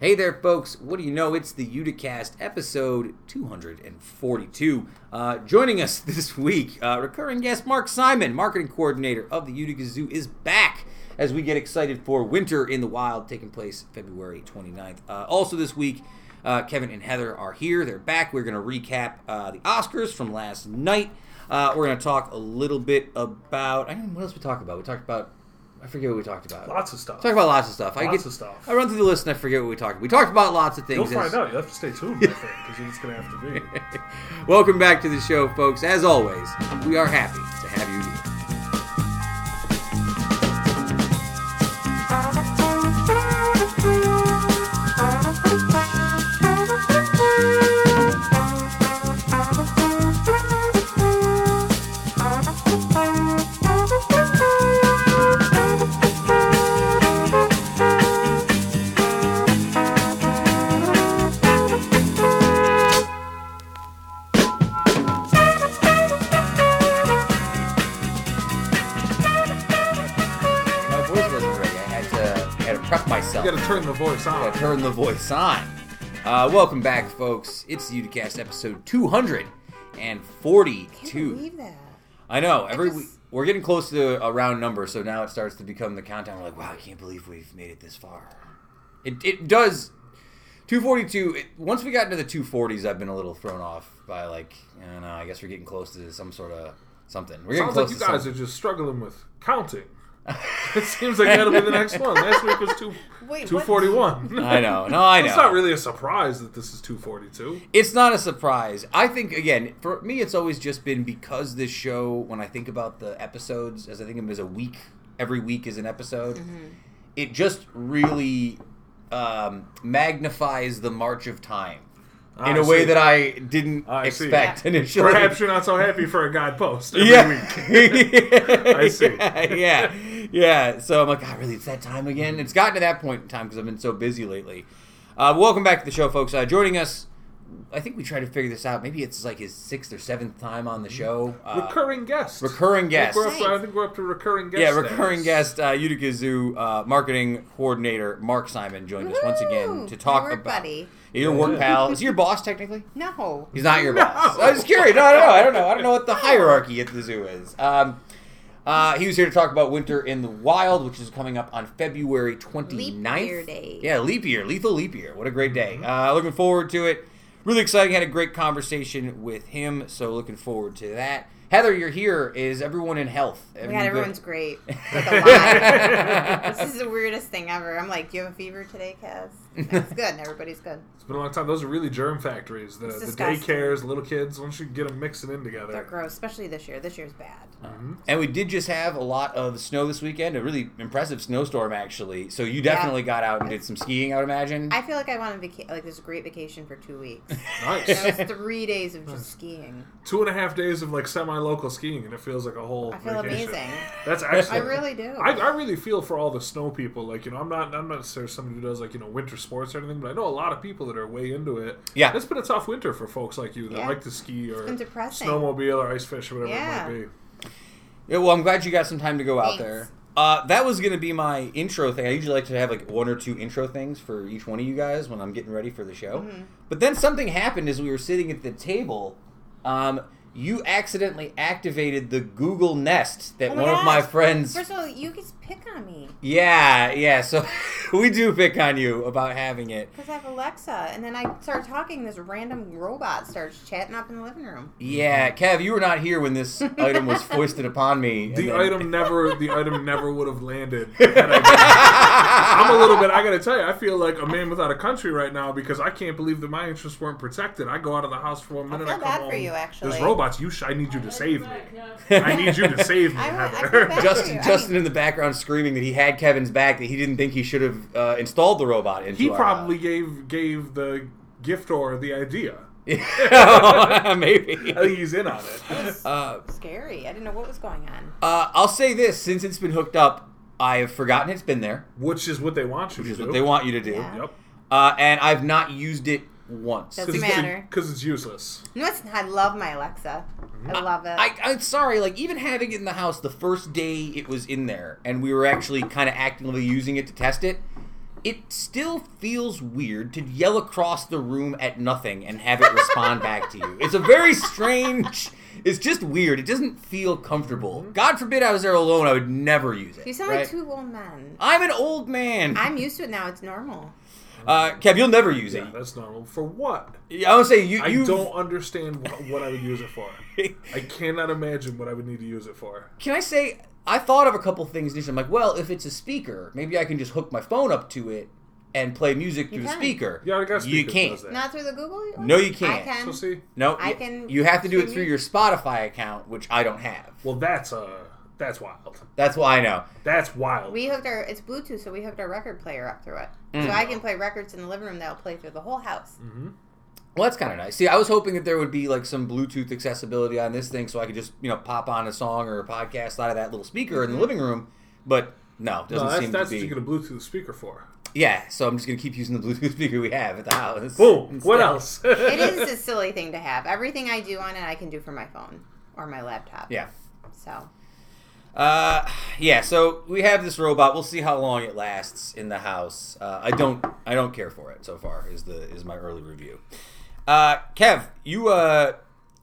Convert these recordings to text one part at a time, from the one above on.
Hey there, folks. What do you know? It's the Uticast episode 242. Uh, joining us this week, uh, recurring guest Mark Simon, marketing coordinator of the Utica Zoo, is back as we get excited for Winter in the Wild taking place February 29th. Uh, also, this week, uh, Kevin and Heather are here. They're back. We're going to recap uh, the Oscars from last night. Uh, we're going to talk a little bit about. I don't know what else we talked about. We talked about. I forget what we talked about. Lots of stuff. Talk about lots of stuff. I Lots get, of stuff. I run through the list and I forget what we talked. About. We talked about lots of things. You'll find out. You have to stay tuned, I think, because it's going to have to be. Welcome back to the show, folks. As always, we are happy to have you voice I on. turn the voice on. Uh, welcome back, folks. It's the Uticast episode 242. Can't believe that. I know. Every just- week we're getting close to a round number, so now it starts to become the countdown. We're like, wow, I can't believe we've made it this far. It, it does. 242. It, once we got into the 240s, I've been a little thrown off by like, I don't know. I guess we're getting close to some sort of something. We're getting Sounds close like you to guys something. are just struggling with counting. it seems like that'll be the next one. Last week was two, 241. I know. No, I know. It's not really a surprise that this is 242. It's not a surprise. I think again, for me, it's always just been because this show. When I think about the episodes, as I think of them as a week, every week is an episode. It just really um, magnifies the march of time in I a way see. that I didn't I see. expect initially. Perhaps you're not so happy for a guidepost every yeah. week. I see. Yeah, yeah, yeah. So I'm like, God, really? It's that time again? It's gotten to that point in time because I've been so busy lately. Uh, welcome back to the show, folks. Uh, joining us, I think we tried to figure this out. Maybe it's like his sixth or seventh time on the show. Uh, recurring guest. recurring I guest. think, we're up to, I think we're up to recurring guest. Yeah, recurring status. guest, uh, Utica Zoo uh, marketing coordinator Mark Simon joined us once again to talk My work about buddy. Your work pal. Is he your boss technically? No. He's not your boss. I was curious. No, I don't know. I don't know. I don't know what the hierarchy at the zoo is. Um, uh, he was here to talk about Winter in the Wild, which is coming up on February 29th. Leap year day. Yeah, leap year. Lethal leap year. What a great day. Uh, looking forward to it. Really exciting. Had a great conversation with him, so looking forward to that. Heather, you're here. Is everyone in health? Oh my Everyone god, good? everyone's great. Like a lot. this is the weirdest thing ever. I'm like, do you have a fever today, Kaz? That's good. and Everybody's good. It's been a long time. Those are really germ factories. The, It's the disgusting. daycares, little kids, once you get them mixing in together, They're together. gross, especially this year. This year's bad. Mm-hmm. And we did just have a lot of snow this weekend. A really impressive snowstorm, actually. So you definitely got out and did some skiing, I would imagine. I feel like I want to vaca- like this great vacation for two weeks. Nice. That was three days of just skiing. Two and a half days of like semi-local skiing, and it feels like a whole. I feel vacation. amazing. That's actually I excellent. really do. I, I really feel for all the snow people. Like you know, I'm not I'm not necessarily somebody who does like you know winter sports or anything, but I know a lot of people that are way into it. Yeah. it's been a tough winter for folks like you that Yeah. like to ski or snowmobile or ice fish or whatever Yeah. it might be. Yeah, well, I'm glad you got some time to go out there. Uh, that was going to be my intro thing. I usually like to have like one or two intro things for each one of you guys when I'm getting ready for the show. Mm-hmm. But then something happened as we were sitting at the table. Um, you accidentally activated the Google Nest that Oh my one of my friends. First of all, you guys pick on me Yeah, yeah. So we do pick on you about having it. because I have Alexa, and then I start talking. This random robot starts chatting up in the living room. Yeah, mm-hmm. Kev, you were not here when this item was foisted upon me. The then- item never the item never would have landed. I been- I'm a little bit. I gotta tell you, I feel like a man without a country right now because I can't believe that my interests weren't protected. I go out of the house for a minute. feel I come bad home. for you, actually. There's robots. You, sh- I need you to save me. I need you to save me, I want- I Heather. Justin, I Justin mean- in the background screaming that he had Kevin's back that he didn't think he should have uh, installed the robot into. he our probably gave gave the giftor the idea. house. maybe. I think he's in on it. Uh, Scary. I didn't know what was going on. uh, I'll say this: since it's been hooked up, I have forgotten it's been there, Which is what they want you which to is do. what they want you to do. Yeah. Yep. Uh, and I've not used it once. Doesn't Because matter. Because it's useless. No, it's, I love my Alexa. Mm-hmm. I love it. I, I'm sorry, like even having it in the house the first day it was in there, and we were actually kind of actively using it to test it. it still feels weird to yell across the room at nothing and have it respond back to you. It's a very strange. It's just weird. It doesn't feel comfortable. Mm-hmm. God forbid I was there alone. I would never use it. You sound right? like two old men. I'm an old man. I'm used to it now. It's normal. Uh, Kev, you'll never use Yeah, it. that's normal. For what? Yeah, I would say you. I you don't understand what, what I would use it for. I cannot imagine what I would need to use it for. Can I say I thought of a couple things. initially. I'm like, well, if it's a speaker, maybe I can just hook my phone up to it and play music through You the can. speaker. Yeah, I guess you can't. that. Not through the Google. one? No, you can't. I can. So see, No, I you- can You have to do it through it. your Spotify account, which I don't have. well, that's uh, that's wild. That's why I know. That's wild. We hooked our. It's Bluetooth, so we hooked our record player up through it. Mm. So I can play records in the living room that'll play through the whole house. Mm-hmm. Well, that's kind of nice. See, I was hoping that there would be like some Bluetooth accessibility on this thing, so I could just you know pop on a song or a podcast out of that little speaker in the living room. But no, it doesn't that's seem that's to be. That's what you get a Bluetooth speaker for. Yeah, so I'm just gonna keep using the Bluetooth speaker we have at the house. Boom. What else? It is a silly thing to have. Everything I do on it, I can do from my phone or my laptop. Yeah. So Uh, yeah. So we have this robot. We'll see how long it lasts in the house. Uh, I don't. I don't care for it so far. Is the is my early review. Uh, Kev, you uh,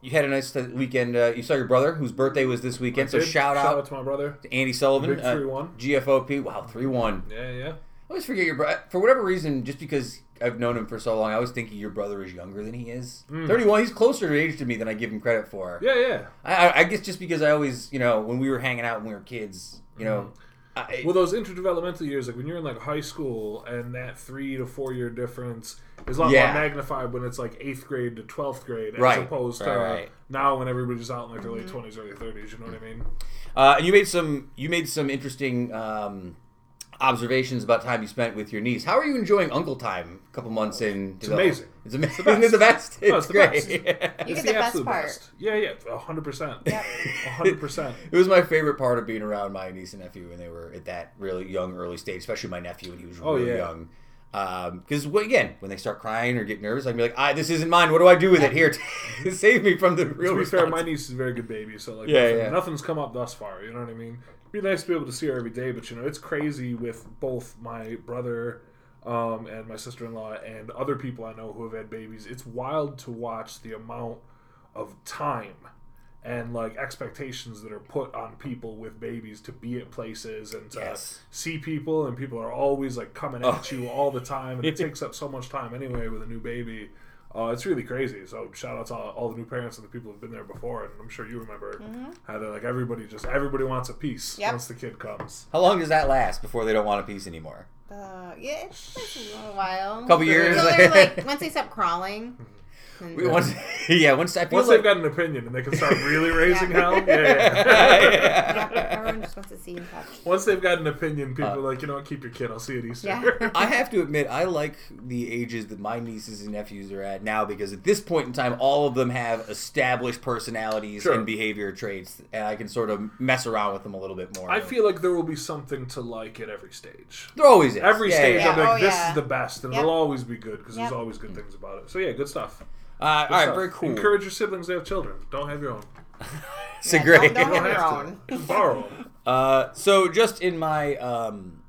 you had a nice weekend. Uh, you saw your brother, whose birthday was this weekend. So Did- shout, shout out out to my brother. to Andy Sullivan, Big uh, 3-1. GFOP. Wow, three one. Yeah, yeah. I always forget your brother. For whatever reason, just because I've known him for so long, I was thinking your brother is younger than he is. Thirty-one. He's closer in age to me than I give him credit for. Mm. Yeah, yeah. I, I- I guess just because I always, you know, when we were hanging out when we were kids, you know, I, Well, those interdevelopmental years, like when you're in like high school, and that three to four year difference is a lot Yeah. more magnified when it's like eighth grade to twelfth grade, as Right. opposed to Right, right. now when everybody's out in like their late twenties, early thirties. You know what I mean? uh, and you made some, you made some interesting um, observations about time you spent with your niece. How are you enjoying Uncle Time? A couple months in, it's amazing. It's amazing. best. It's the best. It's, No, it's the great. best. You It's get the best part. best. Yeah, yeah, a hundred percent. Yep. A hundred percent. It was my favorite part of being around my niece and nephew when they were at that really young, early stage, especially my nephew when he was Oh, really yeah. young. Because again, when they start crying or get nervous, I'd be like, "Ah, this isn't mine. What do I do with it? Here, save me from the real." To be fair, my niece is a very good baby, so like Yeah, nothing, yeah. nothing's come up thus far. You know what I mean? It'd be nice to be able to see her every day, but you know, it's crazy with both my brother um, and my sister in law and other people I know who have had babies. It's wild to watch the amount of time and like expectations that are put on people with babies to be at places and to Yes. see people and people are always like coming Oh. at you all the time and it takes up so much time anyway with a new baby uh, it's really crazy so shout out to all, all the new parents and the people who've been there before and i'm sure you remember how they're like everybody just everybody wants a piece Yep. once the kid comes How long does that last before they don't want a piece anymore? uh, yeah, it's it's a little while. Couple years. Until they're like once they stop crawling. then- We- Once, yeah, once I feel once like they've got an opinion and they can start really raising Yeah. hell yeah, yeah. yeah, everyone just wants to see and touch. once they've got an opinion people Uh, are like you know what keep your kid i'll see you at easter Yeah. I have to admit, I like the ages that my nieces and nephews are at now because at this point in time, all of them have established personalities Sure. and behavior traits, and I can sort of mess around with them a little bit more. i feel like there will be something to like at every stage there always is. Every Yeah, stage, yeah, I'm be like, Oh, "This yeah. is the best," and Yep. it'll always be good because Yep. there's always good things about it. So yeah, good stuff. Uh, all Good right, stuff. very cool. Encourage your siblings to have children. Don't have your own. it's Yeah, a great. don't- don't You don't Your own. to. Just borrow 'em. Uh, so just in my um,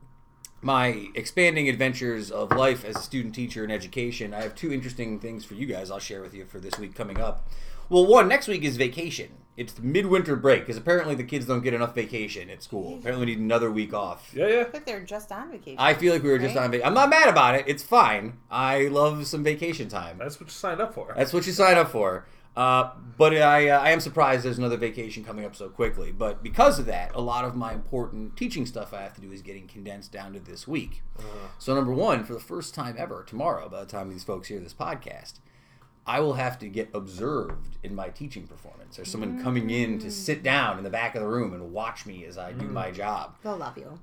my expanding adventures of life as a student teacher in education, I have two interesting things for you guys. I'll share with you for this week coming up. Well, one next week is vacation. It's midwinter break because apparently the kids don't get enough vacation at school. Apparently, we need another week off. Yeah, yeah. I think they're just on vacation. I feel like we were just Right? on vacation. I'm not mad about it. It's fine. I love some vacation time. That's what you signed up for. That's what you signed up for. Uh, but I, uh, I am surprised there's another vacation coming up so quickly. But because of that, a lot of my important teaching stuff I have to do is getting condensed down to this week. So, number one, for the first time ever, tomorrow, by the time these folks hear this podcast, I will have to get observed in my teaching performance. There's someone coming in to sit down in the back of the room and watch me as I do my job. They'll love you.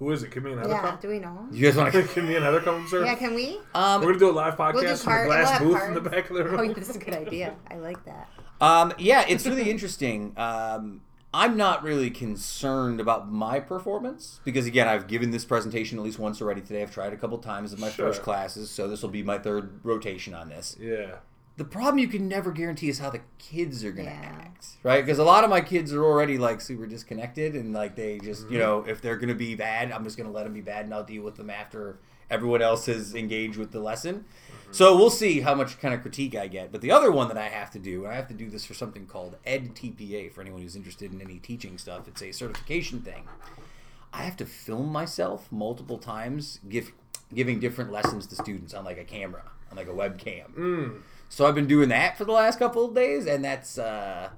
Who is it? Can me another Heather Yeah, come? do we know? You guys want to? Can me another Heather come observe? Yeah, can we? Um, We're gonna do a live podcast We'll do from card- a glass we'll have booth in the back of the room. Oh, yeah, that's a good idea. I like that. Um, yeah, it's really interesting. Um, I'm not really concerned about my performance because, again, I've given this presentation at least once already today. I've tried a couple times in my Sure. first classes, so this will be my third rotation on this. Yeah. The problem you can never guarantee is how the kids are going to Yeah. act, right? Because a lot of my kids are already like super disconnected and like they just, Mm-hmm. you know, if they're going to be bad, I'm just going to let them be bad and I'll deal with them after everyone else has engaged with the lesson. So we'll see how much kind of critique I get. But the other one that I have to do, I have to do this for something called EdTPA for anyone who's interested in any teaching stuff. It's a certification thing. I have to film myself multiple times, give, giving different lessons to students on like a camera, on like a webcam. So I've been doing that for the last couple of days, and that's uh,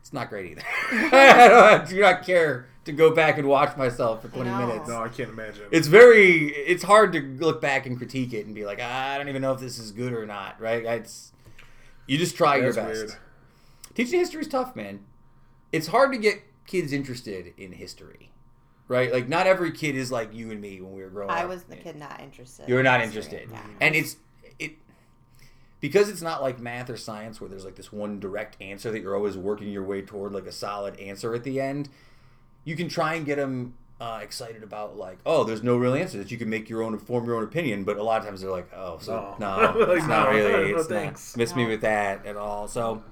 it's not great either. I do not care to go back and watch myself for 20 know. minutes. No, I can't imagine. It's very, it's hard to look back and critique it and be like, ah, I don't even know if this is good or not, right? It's you just try That's your best. weird. Teaching history is tough, man. It's hard to get kids interested in history, right? Like not every kid is like you and me when we were growing up. I was the kid not interested. You were not in history. interested, Yeah. and it's it because it's not like math or science where there's like this one direct answer that you're always working your way toward, like a solid answer at the end. You can try and get them uh, excited about like, oh, there's no real answer that you can make your own, form your own opinion. But a lot of times they're like, oh, so No. no, it's not no, really, no it's thanks. not, miss me with that at all. So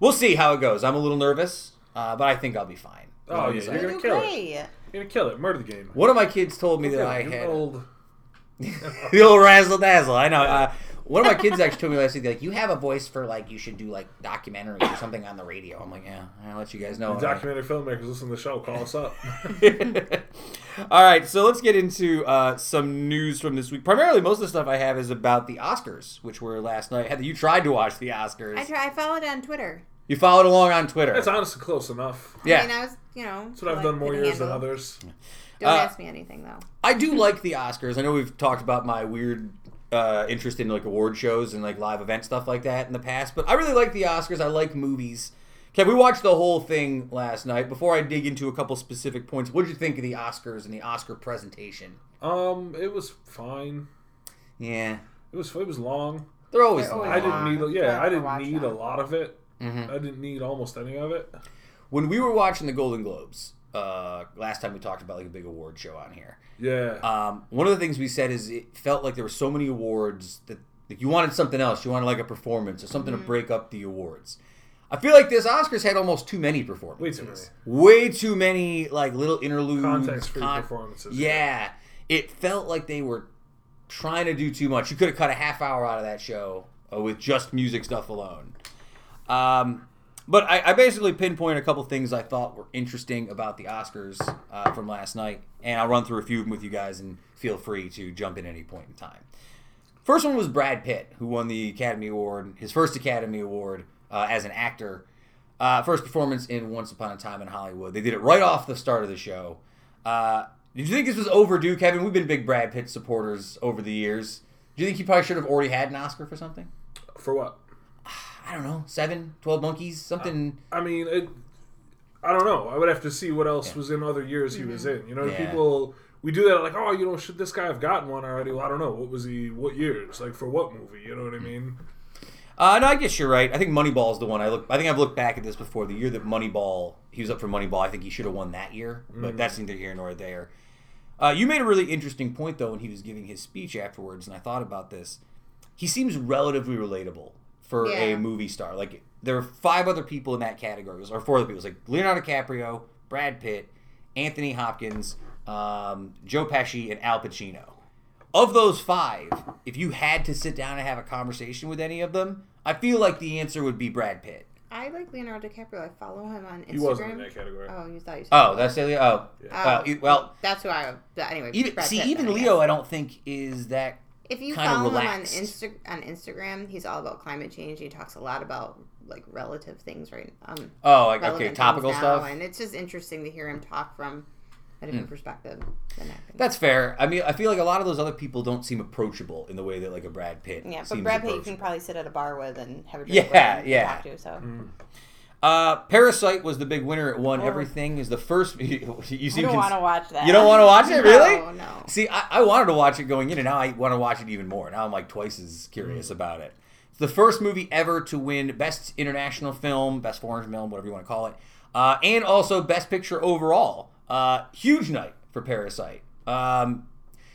we'll see how it goes. I'm a little nervous, uh, but I think I'll be fine. Oh, yeah, you're You gonna do kill it. You're gonna kill it. Murder the game. One of my kids told me that I you're had old. the old razzle dazzle. I know. Uh, one of my kids actually told me last week, like, you have a voice for like you should do like documentaries or something on the radio. I'm like, yeah, I'll let you guys know. You documentary filmmakers listen to the show. Call us up. All right, so let's get into uh, some news from this week. Primarily, most of the stuff I have is about the Oscars, which were last night. Heather, you tried to watch the Oscars. I tried. I followed on Twitter. You followed along on Twitter. That's honestly close enough. yeah, I mean, I was, you know. That's what I've like, done more couldn't years than others. Don't Uh, ask me anything though. I do like the Oscars. I know we've talked about my weird uh, interest in like award shows and like live event stuff like that in the past, but I really like the Oscars. I like movies. Kev, we watched the whole thing last night. Before I dig into a couple specific points, what did you think of the Oscars and the Oscar presentation? Um, it was fine. Yeah, It was it was long. they're always. They're always I didn't need Yeah, yeah, I didn't watch need a lot of it. Mhm. I didn't need almost any of it. When we were watching the Golden Globes uh, last time, we talked about like a big award show on here. Yeah. Um, one of the things we said is it felt like there were so many awards that like, you wanted something else. You wanted like a performance or something to break up the awards. I feel like this Oscars had almost too many Way performances. too many. Way too many like little interludes. Context-free con- performances. Yeah, it felt like they were trying to do too much. You could have cut a half hour out of that show uh, with just music stuff alone. Um, but I, I basically pinpoint a couple things I thought were interesting about the Oscars uh, from last night, and I'll run through a few of them with you guys, and feel free to jump in at any point in time. First one was Brad Pitt, who won the Academy Award, his first Academy Award uh, as an actor. Uh, first performance in Once Upon a Time in Hollywood. They did it right off the start of the show. Uh, did you think this was overdue, Kevin? We've been big Brad Pitt supporters over the years. Do you think he probably should have already had an Oscar for something? For what? I don't know, seven, twelve monkeys, something. I mean, it, I don't know. I would have to see what else was in other years he was in. You know, Yeah. people we do that like, oh, you know, should this guy have gotten one already? Well, I don't know. What was he? What years? Like for what movie? You know what I mean? Uh, no, I guess you're right. I think Moneyball is the one I look. I think I've looked back at this before. The year that Moneyball, he was up for Moneyball. I think he should have won that year, but that's neither here nor there. Uh, you made a really interesting point though when he was giving his speech afterwards, and I thought about this. He seems relatively relatable for a movie star. Like there are five other people in that category, or four other people. It's like Leonardo DiCaprio, Brad Pitt, Anthony Hopkins, um, Joe Pesci, and Al Pacino. Of those five, if you had to sit down and have a conversation with any of them, I feel like the answer would be Brad Pitt. I like Leonardo DiCaprio. I follow him on Instagram. He wasn't in that category. Oh, you thought you said. Oh, that's Leo. Oh, Oh, uh, e- well, that's who I. but Anyway, even see, even then, I Leo. I don't think is that. If you follow relaxed. him on Insta on Instagram, he's all about climate change. He talks a lot about like relative things, right? Um, Oh, like relevant okay, topical now, stuff. And it's just interesting to hear him talk from a different perspective than. That's fair. I mean, I feel like a lot of those other people don't seem approachable in the way that like a Brad Pitt. yeah, but Brad Pitt you can probably sit at a bar with and have a drink Yeah, with and yeah. talk to. So Uh, Parasite was the big winner. It won Oh. everything. Is the first. You I seem don't cons- want to watch that. You don't want to watch it, No, really? no. See, I, I wanted to watch it going in, and now I want to watch it even more. Now I'm like twice as Mm. curious about it. It's the first movie ever to win Best International Film, Best Foreign Film, whatever you want to call it, uh, and also Best Picture overall. Uh, huge night for Parasite. Um,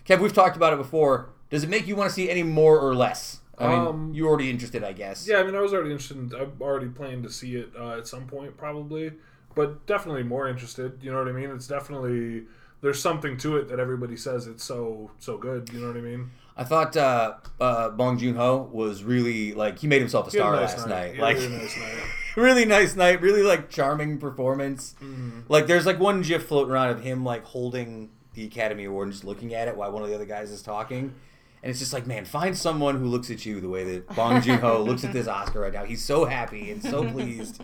Kev, we've talked about it before. Does it make you want to see any more or less? I mean, Um, you're already interested, I guess. Yeah, I mean, I was already interested. In, I'm already planning to see it uh, at some point, probably, but definitely more interested. You know what I mean? It's definitely there's something to it that everybody says it's so so good. You know what I mean? I thought uh, uh, Bong Joon Ho was really like he made himself a star nice last night. night. Like really nice night. really nice night, really like charming performance. Mm-hmm. Like there's like one gif floating around of him like holding the Academy Award and just looking at it while one of the other guys is talking. And it's just like, man, find someone who looks at you the way that Bong Joon Ho looks at this Oscar right now. He's so happy and so pleased.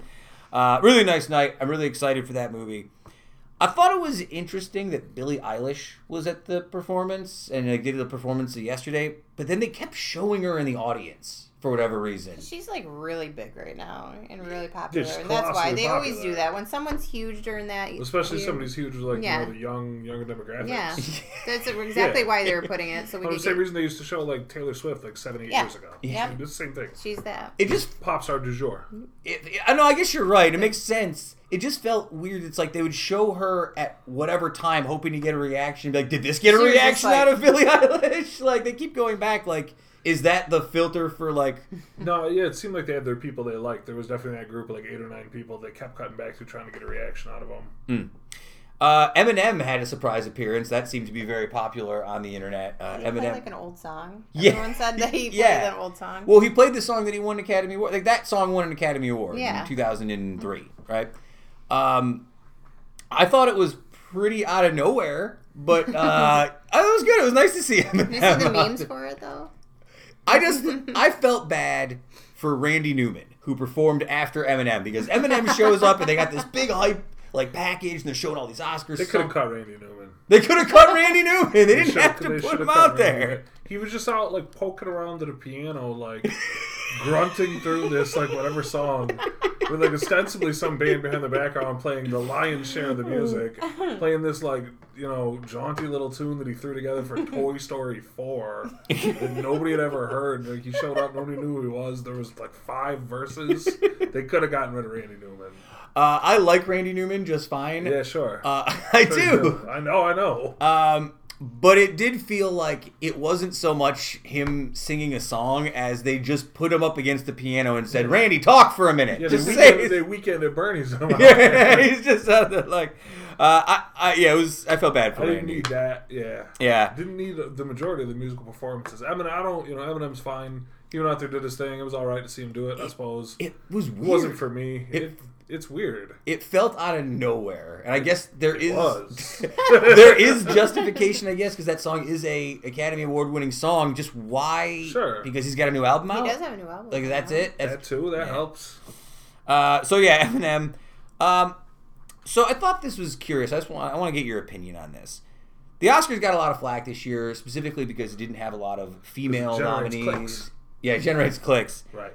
Uh, really nice night. I'm really excited for that movie. I thought it was interesting that Billie Eilish was at the performance and like, did the performance yesterday, but then they kept showing her in the audience for whatever reason. She's like really big right now and really popular, she's and that's why colossally they always do that. When someone's huge during that, Especially you- somebody's huge like Yeah. you know the young younger demographics. Yeah, that's exactly Yeah. why they were putting it. So we Well, the same get, reason they used to show like Taylor Swift like seven, eight Yeah. years ago. Yeah. It's the same thing. she's that. It just Pop star du jour. It, I know. I guess you're right. It makes sense. It just felt weird. It's like they would show her at whatever time, hoping to get a reaction. Be like, did this get a She reaction like- out of Billie Eilish? Like they keep going back. Like, is that the filter for like? No, yeah, it seemed like they had their people they liked. There was definitely that group of like eight or nine people that kept cutting back to trying to get a reaction out of them. Uh, Eminem had a surprise appearance. That seemed to be very popular on the internet. Uh, Did he play Eminem. like an old song. Yeah. Everyone said that he played Yeah. an old song. Well, he played the song that he won an Academy Award. Like that song won an Academy Award Yeah. in 2003, right? Um, I thought it was pretty out of nowhere, but uh, it was good. It was nice to see him. Did you see the memes for it though? I just I felt bad for Randy Newman who performed after Eminem because Eminem shows up and they got this big hype like package and they're showing all these Oscars. They could have cut Randy Newman. They could have cut Randy Newman. They didn't should've- to put him out Randy there. Newman. He was just out like poking around at a piano, like grunting through this like whatever song, with like ostensibly some band behind the background playing the lion's share of the music, playing this like you know jaunty little tune that he threw together for Toy Story Four that nobody had ever heard. Like he showed up, nobody knew who he was. There was like five verses. They could have gotten rid of Randy Newman. Uh, I like Randy Newman just fine. Yeah, sure. Uh, I do. I know. I know. Um, but it did feel like it wasn't so much him singing a song as they just put him up against the piano and said, "Randy, talk for a minute." Yeah, just the say weekend, the weekend at Bernie's. yeah, he's just out there like, uh, I, I, yeah, it was. I felt bad for him. I didn't Randy. need that. Yeah. Yeah, Didn't need the majority of the musical performances. Eminem, I don't, you know, Eminem's fine. He went out there, did his thing. It was all right to see him do it. I suppose it it was weird. wasn't for me. It- It, it's weird. it felt out of nowhere, and I guess there is was. there is justification, I guess, because that song is a Academy Award winning song. Just why? Sure. Because he's got a new album out. He does have a new album. Like that's now. it. That's- That too. That Yeah. helps. Uh, so yeah, Eminem. Um, so I thought this was curious. I just want I want to get your opinion on this. The Oscars got a lot of flack this year, specifically because it didn't have a lot of female nominees. clicks. Yeah, it generates clicks. Right.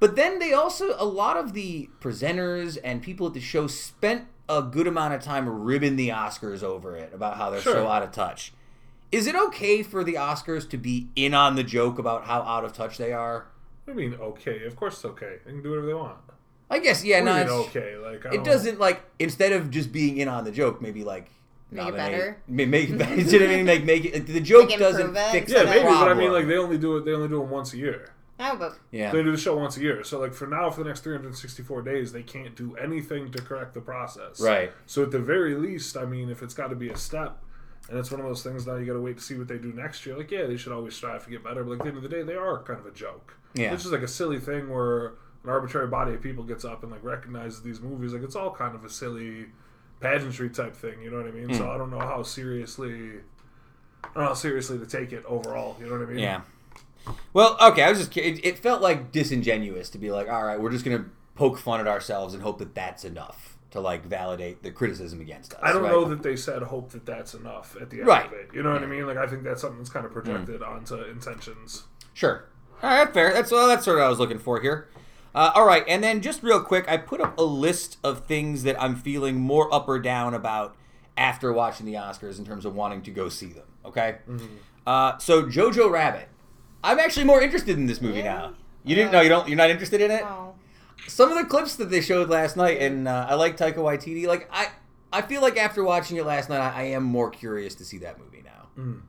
But then they also a lot of the presenters and people at the show spent a good amount of time ribbing the Oscars over it about how they're so out of touch. Is it okay for the Oscars to be in on the joke about how out of touch they are? I mean, okay. Of course, it's okay. They can do whatever they want. I guess yeah, What no, do you mean, it's- okay. Like I it don't- doesn't like instead of just being in on the joke, maybe like Make it nominate- better? ma- Make, it better. you know what I mean? Like make it. The joke Like, doesn't improve it fix Yeah, the maybe. But I mean, like they only do it. They only do it once a year. No, but yeah, They do the show once a year. So like for now, for the next 364 days, they can't do anything to correct the process. right. So at the very least, I mean, if it's got to be a step, and it's one of those things now you got to wait to see what they do next year. Like, yeah, they should always strive to get better, but like, at the end of the day, they are kind of a joke. Yeah. It's just like a silly thing where an arbitrary body of people gets up and like recognizes these movies. Like, it's all kind of a silly pageantry type thing. You know what I mean? Hmm. So I don't know how seriously, I don't know how seriously to take it overall. You know what I mean? Yeah. Well, okay. I was just. It, it felt like disingenuous to be like, all right, we're just gonna poke fun at ourselves and hope that that's enough to like validate the criticism against us. I don't right? know that they said hope that that's enough at the end Right. of it. You know what I mean? Like I think that's something that's kind of projected onto intentions. Sure. All right, fair. That's uh, that's sort of what I was looking for here. Uh, all right, and then just real quick, I put up a list of things that I'm feeling more up or down about after watching the Oscars in terms of wanting to go see them. Okay. Uh, so Jojo Rabbit, I'm actually more interested in this movie Really? now. You didn't know you don't you're not interested in it. no. Some of the clips that they showed last night, and uh, I like Taika Waititi. Like I, I feel like after watching it last night, I, I am more curious to see that movie now.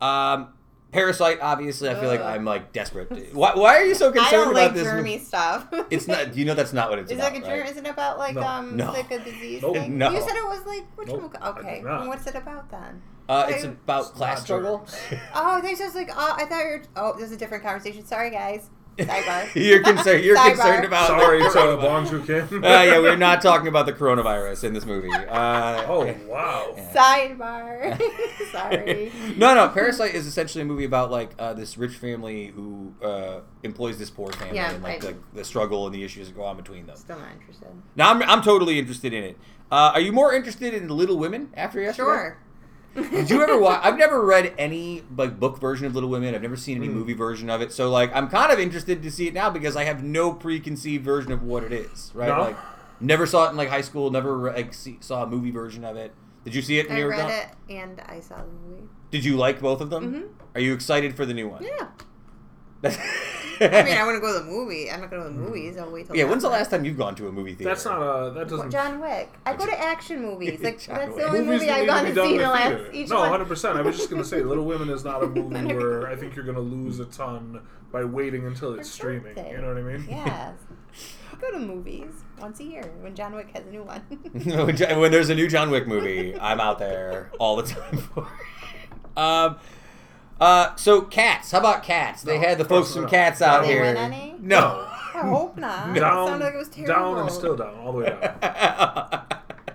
Mm. Um, Parasite, obviously, I feel like I'm like desperate. Why, why are you so I concerned don't about like this? germy movie? stuff. It's not. You know that's not what it's Is about. it like a germ? right? Isn't it about like No. um No. like a disease Nope. thing? No. You said it was like which Nope, okay. did not. and What's it about then? Uh, it's I- about It's class struggle. Oh, there's just like oh, I thought you were. Oh, there's a different conversation. Sorry, guys. Sidebar. you're concerned. You're Sidebar. concerned about. Sorry the to coronavirus. Bong Kim. Uh, yeah, we're not talking about the coronavirus in this movie. Uh, Oh wow. Sidebar. Sorry. no, no. Parasite is essentially a movie about like uh, this rich family who uh, employs this poor family Yeah, and like I- the, the struggle and the issues that go on between them. Still not interested. Now I'm, I'm totally interested in it. Uh, are you more interested in Little Women after yesterday? Sure. Did you ever watch? I've never read any like book version of Little Women. I've never seen any Mm. movie version of it. So like, I'm kind of interested to see it now because I have no preconceived version of what it is. Right? No? Like, never saw it in like high school. Never like see, saw a movie version of it. Did you see it when I read done? it and I saw the movie. Did you like both of them? Mhm. Are you excited for the new one? Yeah. I I mean, I want to go to the movie. I'm not going to the movies. I'll wait till. yeah. When's the last time you've gone to a movie theater? That's not a. That doesn't. John Wick. I go to action movies. Like John that's Wick. the only Movies movie that I've need to gone be to done see in in the the last theater. each No, one. hundred percent. I was just gonna say, Little Women is not a movie where I think you're gonna lose a ton by waiting until it's It's streaming. birthday. You know what I mean? Yes. I go to movies once a year when John Wick has a new one. when there's a new John Wick movie, I'm out there all the time for it. Um, uh, so cats. How about cats? They No, had the of course folks from not. Cats out Did they here. win any? No. I hope not. It Down, sounded like it was terrible. down and still down, all the way down.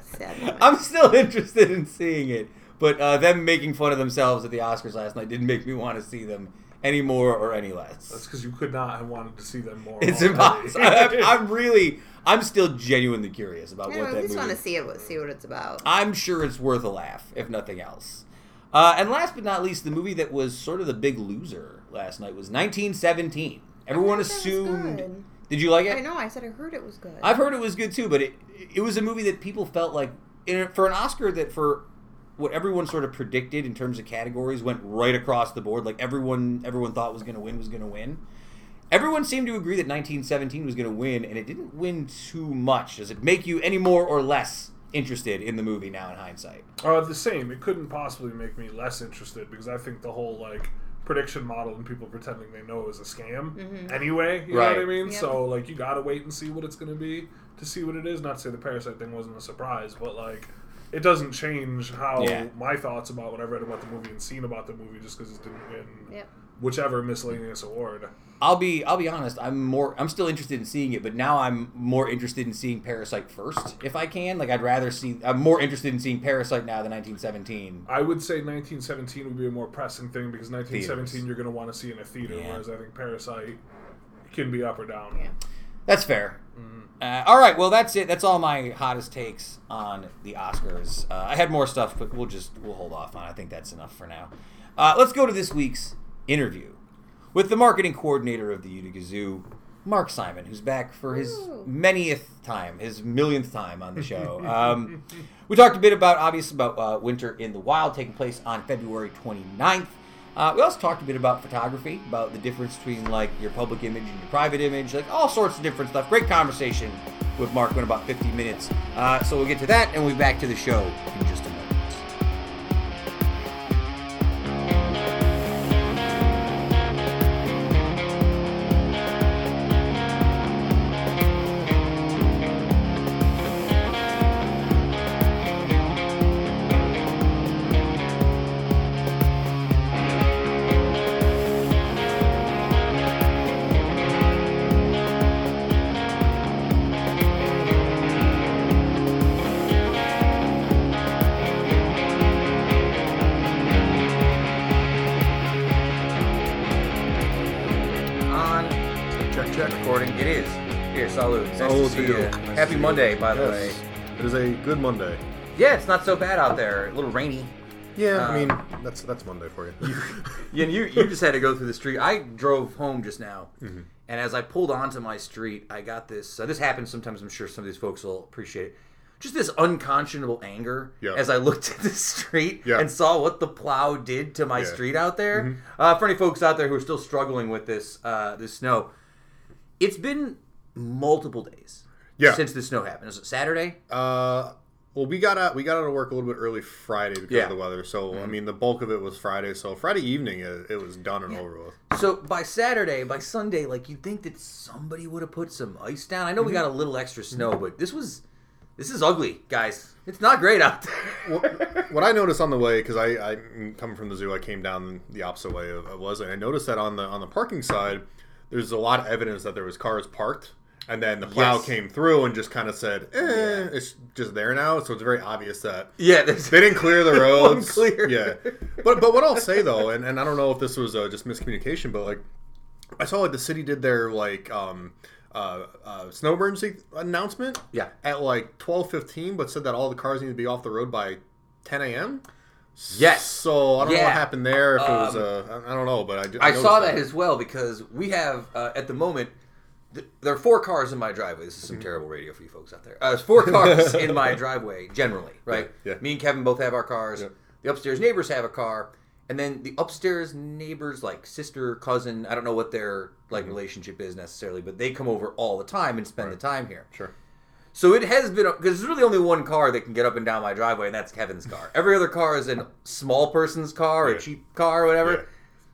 Sad moment. I'm still interested in seeing it, but uh, them making fun of themselves at the Oscars last night didn't make me want to see them any more or any less. That's because you could not have wanted to see them more. It's already. impossible. I'm, I'm really, I'm still genuinely curious about Anyway, what I that just movie. want to see it. See what it's about. I'm sure it's worth a laugh, if nothing else. Uh, and last but not least, the movie that was sort of the big loser last night was 1917. Everyone I thought that was assumed. Did you like it? I know. I said I heard it was good. I've heard it was good too, but it it was a movie that people felt like in, for an Oscar that for what everyone sort of predicted in terms of categories went right across the board. Like everyone everyone thought was going to win was going to win. Everyone seemed to agree that 1917 was going to win, and it didn't win too much. Does it make you any more or less interested in the movie now in hindsight? Uh, the same. It couldn't possibly make me less interested because I think the whole like prediction model and people pretending they know is a scam Mhm. anyway. You Right. know what I mean? Yep. So like you gotta wait and see what it's gonna be to see what it is. Not to say the parasite thing wasn't a surprise, but like it doesn't change how Yeah. my thoughts about what I read about the movie and seen about the movie just because it didn't win Yep. Whichever miscellaneous award. I'll be I'll be honest. I'm more I'm still interested in seeing it, but now I'm more interested in seeing Parasite first, if I can. Like I'd rather see. I'm more interested in seeing Parasite now than 1917. I would say 1917 would be a more pressing thing because 1917 Theaters. you're going to want to see in a theater, Yeah. whereas I think Parasite can be up or down. Yeah. That's fair. Mhm. Uh, all right, well that's it. That's all my hottest takes on the Oscars. Uh, I had more stuff, but we'll just we'll hold off on. I think that's enough for now. Uh, let's go to this week's interview with the marketing coordinator of the Utica Zoo, Mark Simon, who's back for his manyth time, his millionth time on the show. Um, we talked a bit about obviously about uh, Winter in the Wild taking place on February 29th. Uh, we also talked a bit about photography, about the difference between like your public image and your private image, like all sorts of different stuff. Great conversation with Mark. Went about 50 minutes. Uh, so we'll get to that, and we'll be back to the show in just a Monday, by the way. It is a good Monday. Yeah, it's not so bad out there. A little rainy. Yeah, I mean that's that's Monday for you. Yeah, and you you just had to go through the street. I drove home just now, Mm-hmm. and as I pulled onto my street, I got this. Uh, this happens sometimes. I'm sure some of these folks will appreciate it. Just this unconscionable anger Yeah. as I looked at the street Yeah. and saw what the plow did to my Yeah. Mm-hmm. street out there. Uh, for any folks out there who are still struggling with this uh, this snow, it's been multiple days Yeah. since the snow happened. Was it Saturday? uh, Well, we got out we got out of work a little bit early Friday because Yeah. of the weather. So Mm-hmm. I mean, the bulk of it was Friday. So Friday evening, it, it was done and over with. So by Saturday, by Sunday, like you'd think that somebody would have put some ice down. I know we Mm-hmm. got a little extra snow, but this was this is ugly, guys. It's not great out there. what, what I noticed on the way, because I, I coming from the zoo, I came down the opposite way of, of Leslie. And I noticed that on the on the parking side, there's a lot of evidence that there was cars parked, and then the plow Yes. came through and just kind of said, eh, it's just there now. So it's very obvious that yeah, they didn't clear the roads. clear. Yeah, but but what I'll say though, and, and I don't know if this was uh, just miscommunication, but like I saw like the city did their like um uh, uh snow emergency announcement. Yeah. At like twelve fifteen, but said that all the cars need to be off the road by ten a.m. Yes. So I don't know what happened there. If it was Um, uh, I I don't know, but I, I saw noticed that as well because we have uh, at the moment there are four cars in my driveway. This is some terrible radio for you folks out there. Uh, there's four cars in my driveway generally, right? Yeah, yeah. Me and Kevin both have our cars. Yeah. The upstairs neighbors have a car, and then the upstairs neighbors, like sister, cousin, I don't know what their like relationship is necessarily, but they come over all the time and spend the time here. Sure. So it has been because there's really only one car that can get up and down my driveway, and that's Kevin's car. Every other car is a small person's car, or Yeah. a cheap car, or whatever.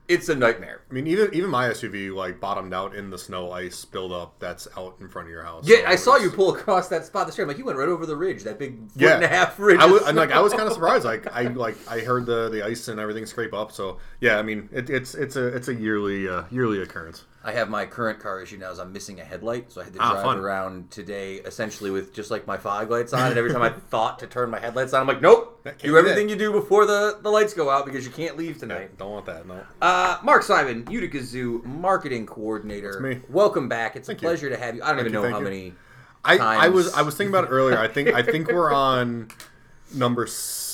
It's a nightmare. I mean, even even my SUV like bottomed out in the snow ice buildup that's out in front of your house. Yeah, So I saw you pull across that spot this year. I'm like, you went right over the ridge, that big foot Yeah. and a half ridge. I was and, like I was kind of surprised. Like I like I heard the the ice and everything scrape up. So yeah, I mean it, it's it's a it's a yearly uh, yearly occurrence. I have my current car issue now is I'm missing a headlight, so I had to Ah, drive fun. around today essentially with just like my fog lights on. And every time I thought to turn my headlights on, I'm like, nope, do everything you do before the, the lights go out because you can't leave tonight. Don't want that. No. Uh, Mark Simon, Utica Zoo marketing coordinator. me. Welcome back. It's Thank a you. pleasure to have you. I don't even know thank how you. many. I, I was. I was thinking about it earlier. I think I think we're on number six,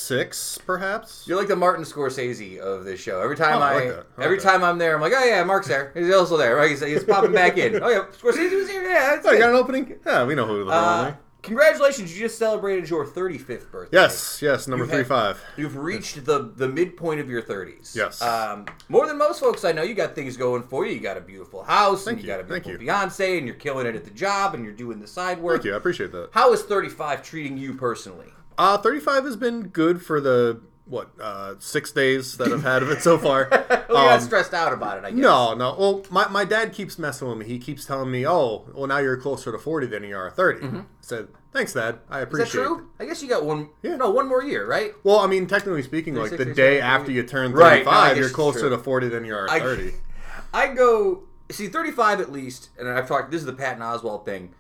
perhaps. You're like the Martin Scorsese of this show. Every time Oh, I, I, like I like every that. time I'm there, I'm like, oh yeah, Mark's there. He's also there. Right? He's, he's popping back in. Oh yeah, Scorsese was here. Yeah, that's Oh, you got an opening? Yeah, we know who the Uh, congratulations! You just celebrated your 35th birthday. Yes, yes, number You three had- five. You've reached the the midpoint of your 30s. Yes. Um, more than most folks I know, you got things going for you. You got a beautiful house, and you, you, got a thank beautiful you. fiance, and you're killing it at the job, and you're doing the side work. Thank you, I appreciate that. How is 35 treating you personally? Uh, 35 has been good for the, what, uh, six days that I've had of it so far. Well, you're not Um, stressed out about it, I guess. No, no. Well, my, my dad keeps messing with me. He keeps telling me, oh, well, now you're closer to 40 than you are 30. I said, thanks, Dad. I Mm-hmm. Is that appreciate it. true? I guess you got one. Yeah. No, one more year, right? Well, I mean, technically speaking, like the day after you turn Right, 35, no, you're closer true. to 40 than you are I- 30. I go see 35 at least, and I've talked. This is the Patton Oswalt thing.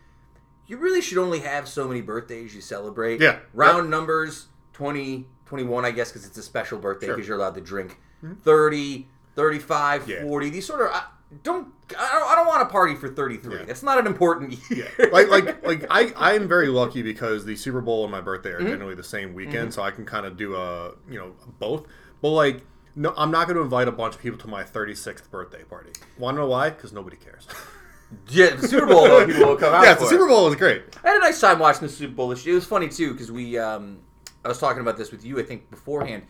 You really should only have so many birthdays you celebrate. Yeah. Round numbers 20, 21, I guess, because it's a special birthday Sure. Mm-hmm. because you're allowed to drink. 30, 35, Yeah. 40. These sort of. I, don't I don't, I don't want to party for 33. Yeah. That's not an important year. like like like I I'm very lucky because the Super Bowl and my birthday Mm-hmm. are generally the same weekend, so I can kind of do a you know both. But like no, I'm not going to invite a bunch of people to my 36th birthday party. Want to know why? Because nobody cares. yeah, the Super Bowl, though, people will come out yeah, for the. Super Bowl was great. I had a nice time watching the Super Bowl this year. It was funny too because we, um, I was talking about this with you, I think beforehand.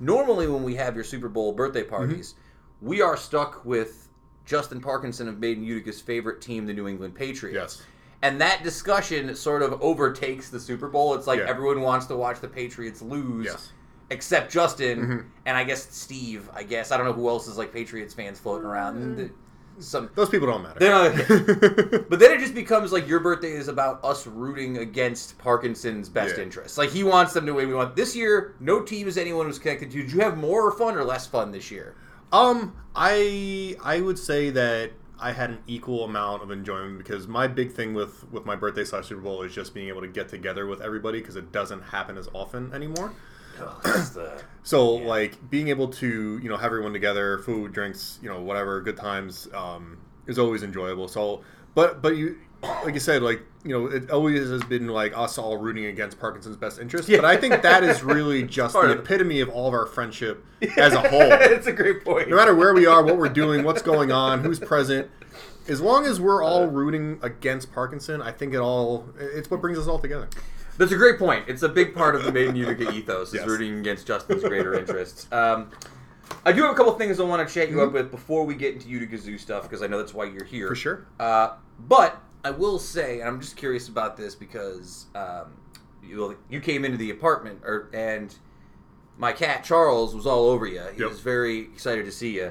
Normally, when we have your Super Bowl birthday mm-hmm. parties, we are stuck with Justin Parkinson of Made in Utica's favorite team, the New England Patriots. Yes. And that discussion sort of overtakes the Super Bowl. It's like Yeah. everyone wants to watch the Patriots lose. Yes. Except Justin mm-hmm. and I guess Steve. I guess I don't know who else is like Patriots fans floating around. Mm-hmm. Some Those people don't matter. don't- but then it just becomes like your birthday is about us rooting against Parkinson's best Yeah. interests. Like he wants them to win. We want this year. No team is anyone who's connected to. Did you have more fun or less fun this year? Um, I I would say that I had an equal amount of enjoyment because my big thing with with my birthday slash Super Bowl is just being able to get together with everybody because it doesn't happen as often anymore. So like being able to you know have everyone together, food, drinks, you know whatever, good times, um, is always enjoyable. So, but but you like you said like you know it always has been like us all rooting against Parkinson's best interest. But I think that is really just the epitome of all of our friendship as a whole. it's a great point. no matter where we are, what we're doing, what's going on, who's present, as long as we're all rooting against Parkinson, I think it all it's what brings us all together. That's a great point. It's a big part of the Made in Utica ethos is Yes. rooting against Justin's greater interests. Um, I do have a couple things I want to chat you up with before we get into Utica Zoo stuff because I know that's why you're here. For sure. Uh, but I will say, and I'm just curious about this because um, you, you came into the apartment, or and my cat Charles was all over you. He Yep. was very excited to see you.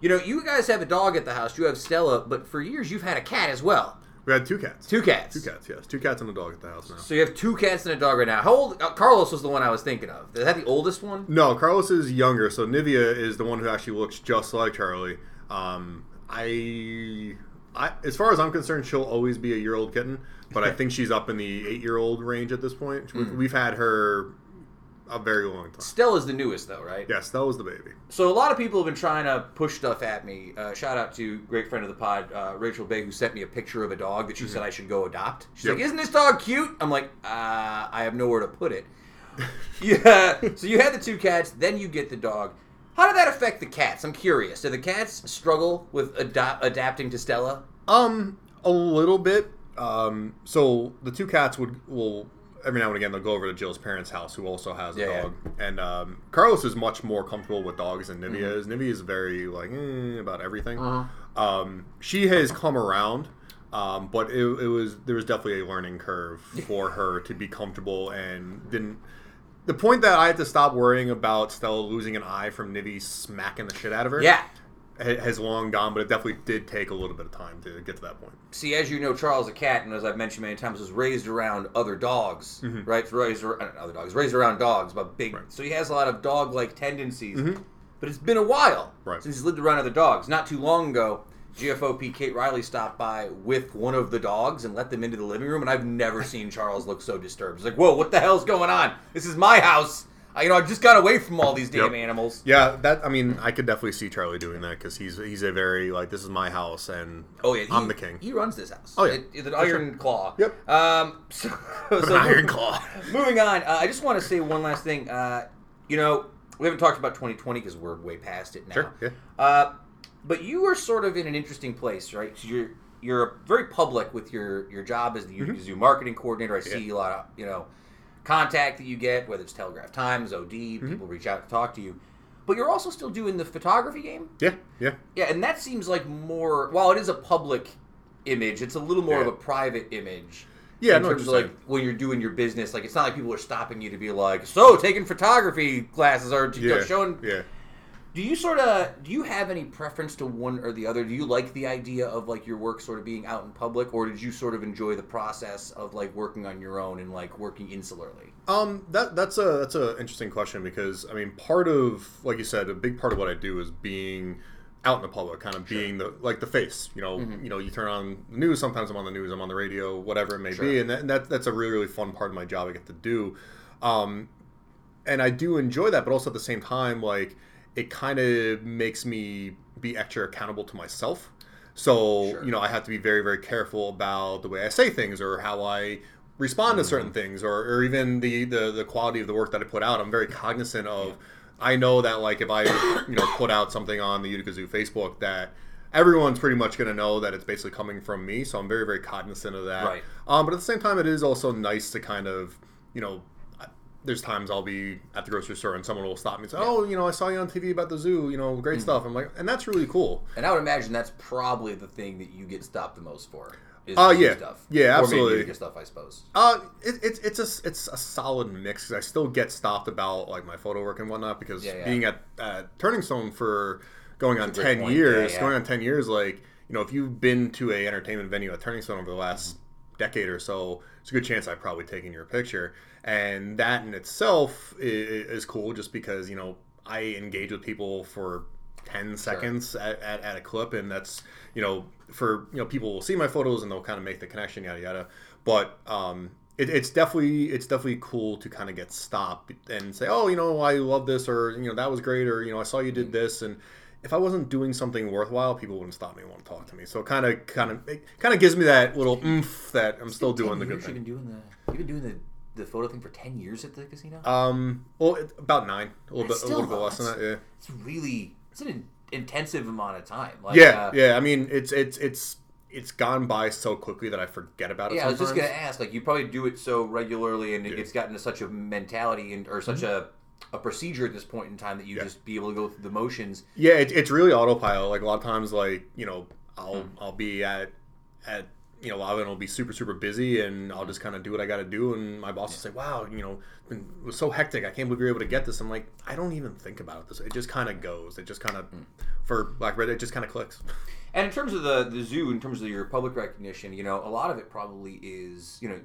You know, you guys have a dog at the house. You have Stella, but for years you've had a cat as well. We had two cats. Two cats. Two cats, yes. Two cats and a dog at the house now. So you have two cats and a dog right now. How old? Uh, Carlos was the one I was thinking of. Is that the oldest one? No, Carlos is younger. So Nivea is the one who actually looks just like Charlie. Um, I, I, as far as I'm concerned, she'll always be a year old kitten. But I think she's up in the eight year old range at this point. We've, we've had her a very long time. Stella's the newest, though, right? Yes, that was the baby. So a lot of people have been trying to push stuff at me. Uh, shout out to great friend of the pod, uh, Rachel Bay, who sent me a picture of a dog that she said I should go adopt. She's Yep. like, "Isn't this dog cute?" I'm like, uh, "I have nowhere to put it." yeah. So you had the two cats, then you get the dog. How did that affect the cats? I'm curious. Do the cats struggle with adapting to Stella? Um, a little bit. Um, so the two cats would will every now and again they'll go over to Jill's parents' house, who also has a Yeah, yeah. dog. And um, Carlos is much more comfortable with dogs than Nivea Mm-hmm. is. Nivea is very like eh, about everything. Uh-huh. Um, she has come around. Um, but it, it was there was definitely a learning curve for her to be comfortable and didn't the point that I had to stop worrying about Stella losing an eye from Nivea smacking the shit out of her Yeah. Ha- has long gone, but it definitely did take a little bit of time to get to that point. See, as you know, Charles the cat, and as I've mentioned many times, was raised around other dogs, mm-hmm. right? Raised around, other dogs, raised around dogs, but big. Right. So he has a lot of dog-like tendencies. Mm-hmm. But it's been a while Right. since he's lived around other dogs. Not too long ago, GFOP Kate Riley stopped by with one of the dogs and let them into the living room, and I've never seen Charles look so disturbed. He's like, "Whoa, what the hell's going on? This is my house. I, you know, I just got away from all these damn Yep. animals." Yeah, that I mean, I could definitely see Charlie doing that because he's he's a very like this is my house and Oh yeah, he, I'm the king. He runs this house. Oh, yeah. It- it's an For sure. iron claw. Yep. Um. So, so Iron claw. Moving on, uh, I just want to say one last thing. Uh, you know, we haven't talked about 2020 because we're way past it now. Sure, yeah. Uh, but you are sort of in an interesting place, right? 'Cause you're you're very public with your your job as the Mm-hmm. Zoo marketing coordinator. I see a lot of you know contact that you get, whether it's Telegraph Times, OD, Mm-hmm. people reach out to talk to you. But you're also still doing the photography game. Yeah, yeah, Yeah, and that seems like more. While it is a public image, it's a little more of a private image. Yeah, in terms of like when you're doing your business, like it's not like people are stopping you to be like, "So, taking photography classes know, yeah, showing." yeah. Do you sort of do you have any preference to one or the other? Do you like the idea of like your work sort of being out in public, or did you sort of enjoy the process of like working on your own and like working insularly? Um, that that's a that's a interesting question because I mean, part of like you said, a big part of what I do is being out in the public, kind of being the like the face. You know, Mm-hmm. you know, you turn on the news. Sometimes I'm on the news. I'm on the radio, whatever it may Sure. be, and that, and that that's a really really fun part of my job I get to do. Um, and I do enjoy that, but also at the same time, like it kind of makes me be extra accountable to myself. So Sure. you know, I have to be very very careful about the way I say things or how I respond to certain things, or, or even the, the the quality of the work that I put out. I'm very cognizant of. I know that like if I you know put out something on the Utica Zoo Facebook that everyone's pretty much going to know that it's basically coming from me. So I'm very very cognizant of that. Right. Um, but at the same time, it is also nice to kind of you know there's times I'll be at the grocery store and someone will stop me and say, "Oh, you know, I saw you on TV about the zoo. You know, great stuff." I'm like, and that's really cool. And I would imagine that's probably the thing that you get stopped the most for. Is Uh, yeah. stuff. Yeah, Or absolutely. stuff, I suppose. Uh, it, it's it's a it's a solid mix I still get stopped about like my photo work and whatnot because Yeah, yeah. being at, at Turning Stone for going on That's great ten point. years, Yeah, yeah. going on ten years, like you know, if you've been to a entertainment venue at Turning Stone over the last Mm-hmm. decade or so, it's a good chance I've probably taken your picture, and that in itself is, is cool just because you know I engage with people for 10 seconds at, at, at a clip and that's you know for you know people will see my photos and they'll kind of make the connection yada yada. But um it, it's definitely it's definitely cool to kind of get stopped and say oh you know i love this or you know that was great or you know i saw you did this and if i wasn't doing something worthwhile people wouldn't stop me and want to talk to me. So it kind of kind of kind of gives me that little oomph that i'm still doing the good You've thing. been doing the you've been doing the the photo thing for ten years at the casino. um well it, about nine a little That's bit a little bit less than that yeah it's really it's an in- intensive amount of time. Like, yeah, uh, yeah. I mean, it's it's it's it's gone by so quickly that I forget about it. Yeah, I was just gonna ask. Like, you probably do it so regularly, and Yeah. Mm-hmm. it's gotten to such a mentality and or such a a procedure at this point in time that you Yeah. just be able to go through the motions. Yeah, it, it's really autopilot. Like a lot of times, like you know, I'll Hmm. I'll be at at you know, a lot of it will be super, super busy, and I'll just kind of do what I got to do. And my boss will say, "Wow, you know, been, it was so hectic. I can't believe you're able to get this." I'm like, I don't even think about it this. It just kind of goes. It just kind of, hmm. for Black Red, it just kind of clicks. And in terms of the the zoo, in terms of your public recognition, you know, a lot of it probably is, you know,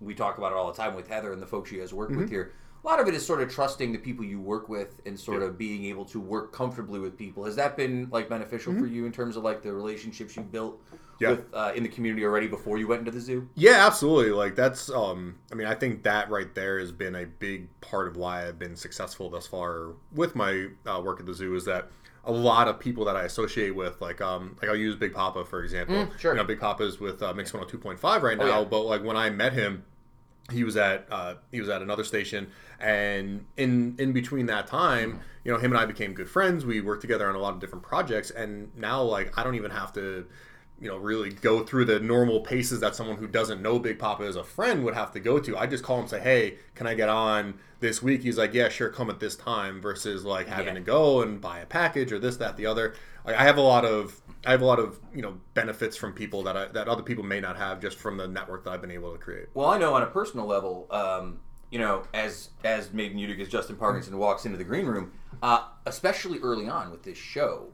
we talk about it all the time with Heather and the folks you guys work with mm-hmm. here. A lot of it is sort of trusting the people you work with and sort of being able to work comfortably with people. Has that been like beneficial mm-hmm. for you in terms of like the relationships you built Yeah. with uh, in the community already before you went into the zoo? Yeah, absolutely. Like that's um I mean, I think that right there has been a big part of why I've been successful thus far with my uh, work at the zoo is that a lot of people that I associate with, like um, like I'll use Big Papa for example. Mm, sure. You know, Big Papa's with uh, Mix One Hundred Two Point Five right now, Oh, yeah. but like when I met him, he was at uh, he was at another station, and in in between that time, you know, him and I became good friends. We worked together on a lot of different projects, and now like I don't even have to, you know, really go through the normal paces that someone who doesn't know Big Papa as a friend would have to go to. I just call him, and say, hey, can I get on this week? He's like, yeah, sure, come at this time. Versus like having Yeah. to go and buy a package or this, that, the other. Like, I have a lot of I have a lot of you know benefits from people that I, that other people may not have just from the network that I've been able to create. Well, I know on a personal level, um, you know, as as Made In Utica's Justin Parkinson walks into the green room, uh, especially early on with this show,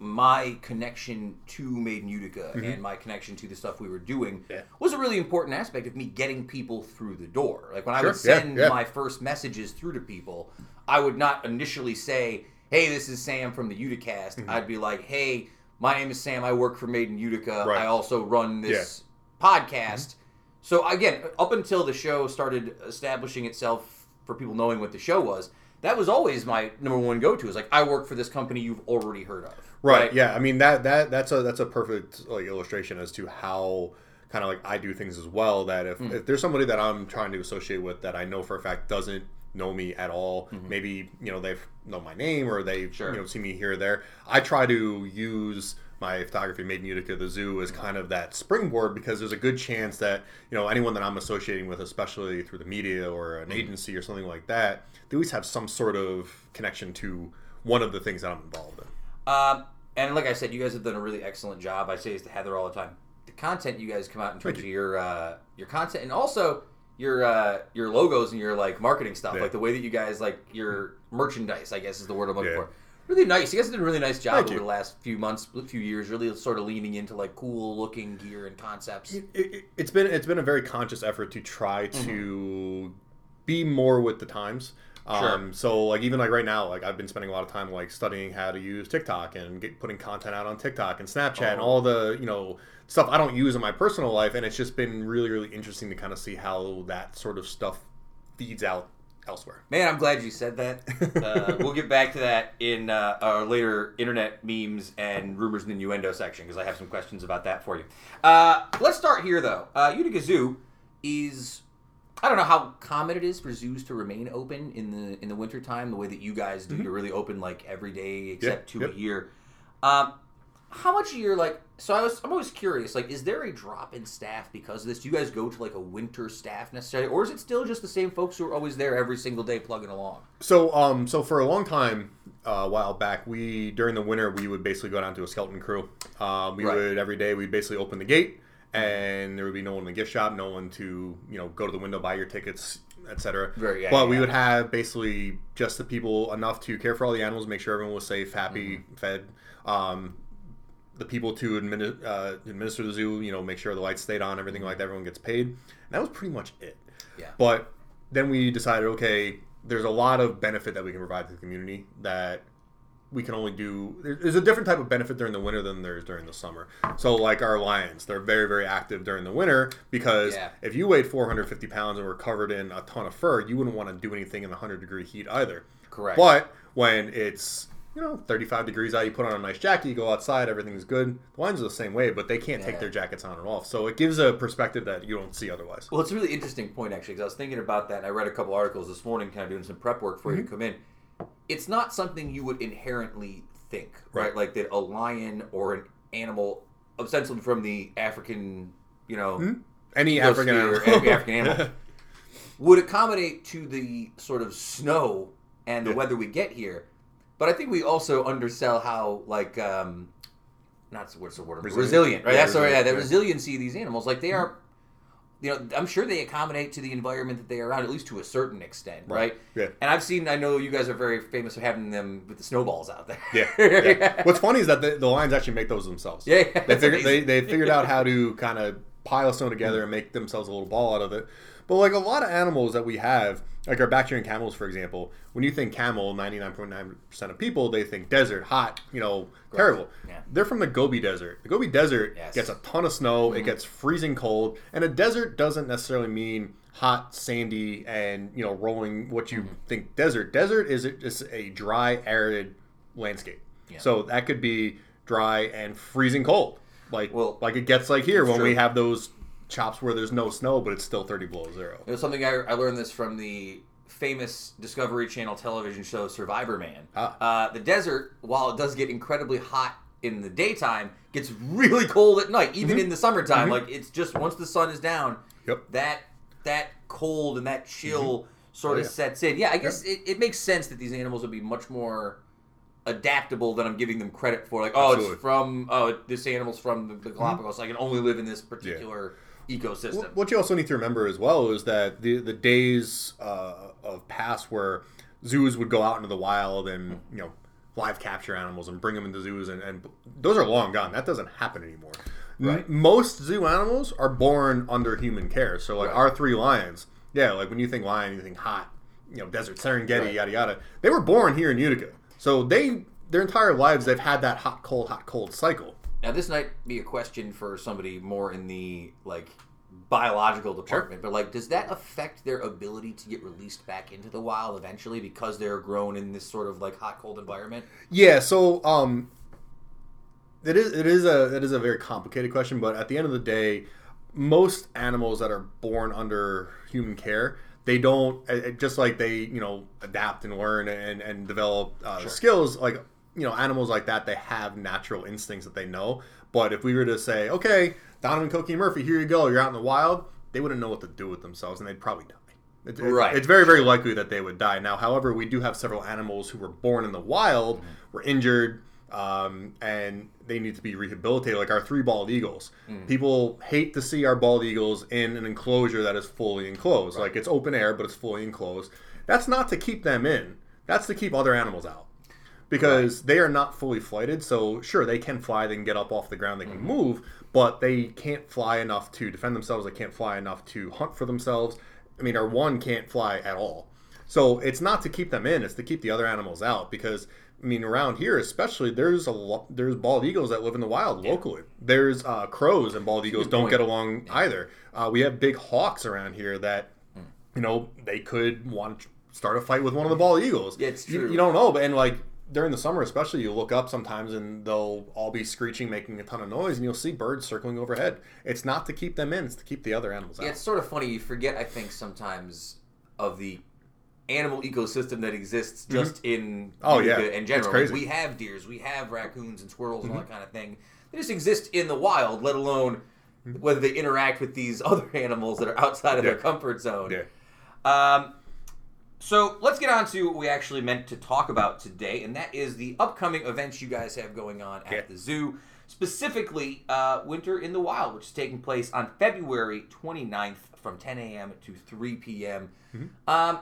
my connection to Made In Utica and my connection to the stuff we were doing Mm-hmm. Yeah. was a really important aspect of me getting people through the door. Like when I would send yeah. my first messages through to people, I would not initially say, "Hey, this is Sam from the Uticast." I'd be like, "Hey, my name is Sam. I work for Made In Utica. Mm-hmm. Right. I also run this podcast." So again, up until the show started establishing itself for people knowing what the show was, that was always my number one go-to. Is like I work for this company you've already heard of. Right. Yeah. I mean that that that's a that's a perfect like illustration as to how kind of like I do things as well. That if, hmm. if there's somebody that I'm trying to associate with that I know for a fact doesn't know me at all, hmm. maybe you know they've know my name or they've Sure. you know seen me here or there. I try to use my photography made in Utica the zoo as hmm. kind of that springboard because there's a good chance that you know anyone that I'm associating with, especially through the media or an agency or something like that, they always have some sort of connection to one of the things that I'm involved in. Um, and like I said, you guys have done a really excellent job. I say this to Heather all the time. The content you guys come out in terms of your uh, your content, and also your uh, your logos and your like marketing stuff, Yeah. like the way that you guys like your merchandise. I guess is the word I'm looking Yeah. for. Really nice. You guys have done a really nice job Thank over you. the last few months, few years, really sort of leaning into like cool looking gear and concepts. it, it, it's been it's been a very conscious effort to try to be more with the times. Um, so like even like right now, like I've been spending a lot of time like studying how to use TikTok and get, putting content out on TikTok and Snapchat and all the you know stuff I don't use in my personal life, and it's just been really really interesting to kind of see how that sort of stuff feeds out elsewhere. Man, I'm glad you said that. Uh, we'll get back to that in uh, our later internet memes and rumors and innuendo section because I have some questions about that for you. Uh, let's start here, though. Uh, Utica Zoo is. I don't know how common it is for zoos to remain open in the in the wintertime, the way that you guys do. You're really open like every day except two yep. a year. Um, how much of your like? So I was I'm always curious. Like, is there a drop in staff because of this? Do you guys go to like a winter staff necessarily, or is it still just the same folks who are always there every single day plugging along? So, um, so for a long time, uh, a while back, we during the winter we would basically go down to a skeleton crew. Um, we Right. would every day we'd basically open the gate, and there would be no one in the gift shop, no one to you know go to the window, buy your tickets, etc. Very- yeah, but yeah, we yeah. would have basically just the people enough to care for all the animals, make sure everyone was safe, happy, Mm-hmm. fed. Um, the people to admini- uh, administer the zoo, you know, make sure the lights stayed on, everything like that, everyone gets paid. And that was pretty much it. Yeah. But then we decided, okay, there's a lot of benefit that we can provide to the community that we can only do. There's a different type of benefit during the winter than there is during the summer. So, like our lions, they're very, very active during the winter because Yeah. if you weighed 450 pounds and were covered in a ton of fur, you wouldn't want to do anything in the 100 degree heat either. Correct. But when it's you know 35 degrees out, you put on a nice jacket, you go outside, everything's good. The lions are the same way, but they can't Yeah. take their jackets on and off. So it gives a perspective that you don't see otherwise. Well, it's a really interesting point actually, because I was thinking about that, and I read a couple articles this morning, kind of doing some prep work for you mm-hmm. to come in. It's not something you would inherently think, right? Right. Like that a lion or an animal, ostensibly from the African, you know, Any African animal. every African animal. would accommodate to the sort of snow and the Yeah. weather we get here. But I think we also undersell how like um not what's the word Resilient. resilient, right? Yeah, That's the yeah, the resiliency of these animals. Like they are, you know, I'm sure they accommodate to the environment that they are around, at least to a certain extent, right? Yeah. And I've seen, I know you guys are very famous for having them with the snowballs out there. Yeah. yeah. What's funny is that the, the lions actually make those themselves. Yeah, yeah, They, figured, they, they figured out how to kind of pile snow together and make themselves a little ball out of it. But like a lot of animals that we have, like our Bactrian camels, for example, when you think camel, 99.9% of people, they think desert, hot, you know, terrible. Yeah. They're from the Gobi Desert. The Gobi Desert Yes. gets a ton of snow, Mm-hmm. it gets freezing cold, and a desert doesn't necessarily mean hot, sandy, and, you know, rolling what you Mm-hmm. think desert. Desert is is a dry, arid landscape. Yeah. So that could be dry and freezing cold, like Well, like it gets like here when we have those chops where there's no snow, but it's still thirty below zero. It was something I, I learned this from the famous Discovery Channel television show Survivorman. Ah. Uh, the desert, while it does get incredibly hot in the daytime, gets really cold at night, even in the summertime. Like it's just once the sun is down, Mm-hmm. Yep. that that cold and that chill sort Oh, of yeah. sets in. Yeah, I guess it, it makes sense that these animals would be much more adaptable than I'm giving them credit for. Like, oh, Absolutely. it's from oh, this animal's from the, the Galapagos. I can only live in this particular ecosystem. What- you also need to remember as well is that the the days uh, of past where zoos would go out into the wild and you know live capture animals and bring them into zoos and, and those are long gone. That doesn't happen anymore. M- Right. most zoo animals are born under human care. So like Right. our three lions, yeah, like when you think lion, you think hot, you know, desert, Serengeti, Right. yada yada. They were born here in Utica, so they their entire lives they've had that hot cold hot cold cycle. Now, this might be a question for somebody more in the like biological department, but like, does that affect their ability to get released back into the wild eventually because they're grown in this sort of like hot cold environment? Yeah, so um it is it is a it is a very complicated question, but at the end of the day, most animals that are born under human care, they don't uh, uh, just like they, you know, adapt and learn and and develop uh, skills like you know, animals like that, they have natural instincts that they know. But if we were to say, okay, Donovan, Cokie, Murphy, here you go, you're out in the wild, they wouldn't know what to do with themselves, and they'd probably die. It- it- Right. It's very, very likely that they would die. Now, however, we do have several animals who were born in the wild, were injured, um, and they need to be rehabilitated, like our three bald eagles. People hate to see our bald eagles in an enclosure that is fully enclosed. Like it's open air, but it's fully enclosed. That's not to keep them in, that's to keep other animals out because they are not fully flighted. So sure, they can fly, they can get up off the ground, they can move, but they can't fly enough to defend themselves. They can't fly enough to hunt for themselves. I mean, our one can't fly at all. So it's not to keep them in; it's to keep the other animals out. Because I mean, around here, especially, there's a lot, there's bald eagles that live in the wild locally. There's uh, crows and bald eagles don't point. get along either. Uh, we have big hawks around here that you know, they could want to start a fight with one of the bald eagles. Yeah, it's You- true. You, don't know, but and like during the summer, especially, you look up sometimes and they'll all be screeching, making a ton of noise, and you'll see birds circling overhead. It's not to keep them in; it's to keep the other animals out. Yeah, it's sort of funny. You forget, I think, sometimes of the animal ecosystem that exists just in Oh, yeah. in It's general. Like, we have deers, we have raccoons and squirrels Mm-hmm. and all that kind of thing. They just exist in the wild, let alone whether they interact with these other animals that are outside of their comfort zone. Yeah. Um, so let's get on to what we actually meant to talk about today, and that is the upcoming events you guys have going on at Yeah. the zoo. Specifically, uh, Winter in the Wild, which is taking place on February 29th from 10 a.m. to 3 p.m. Um,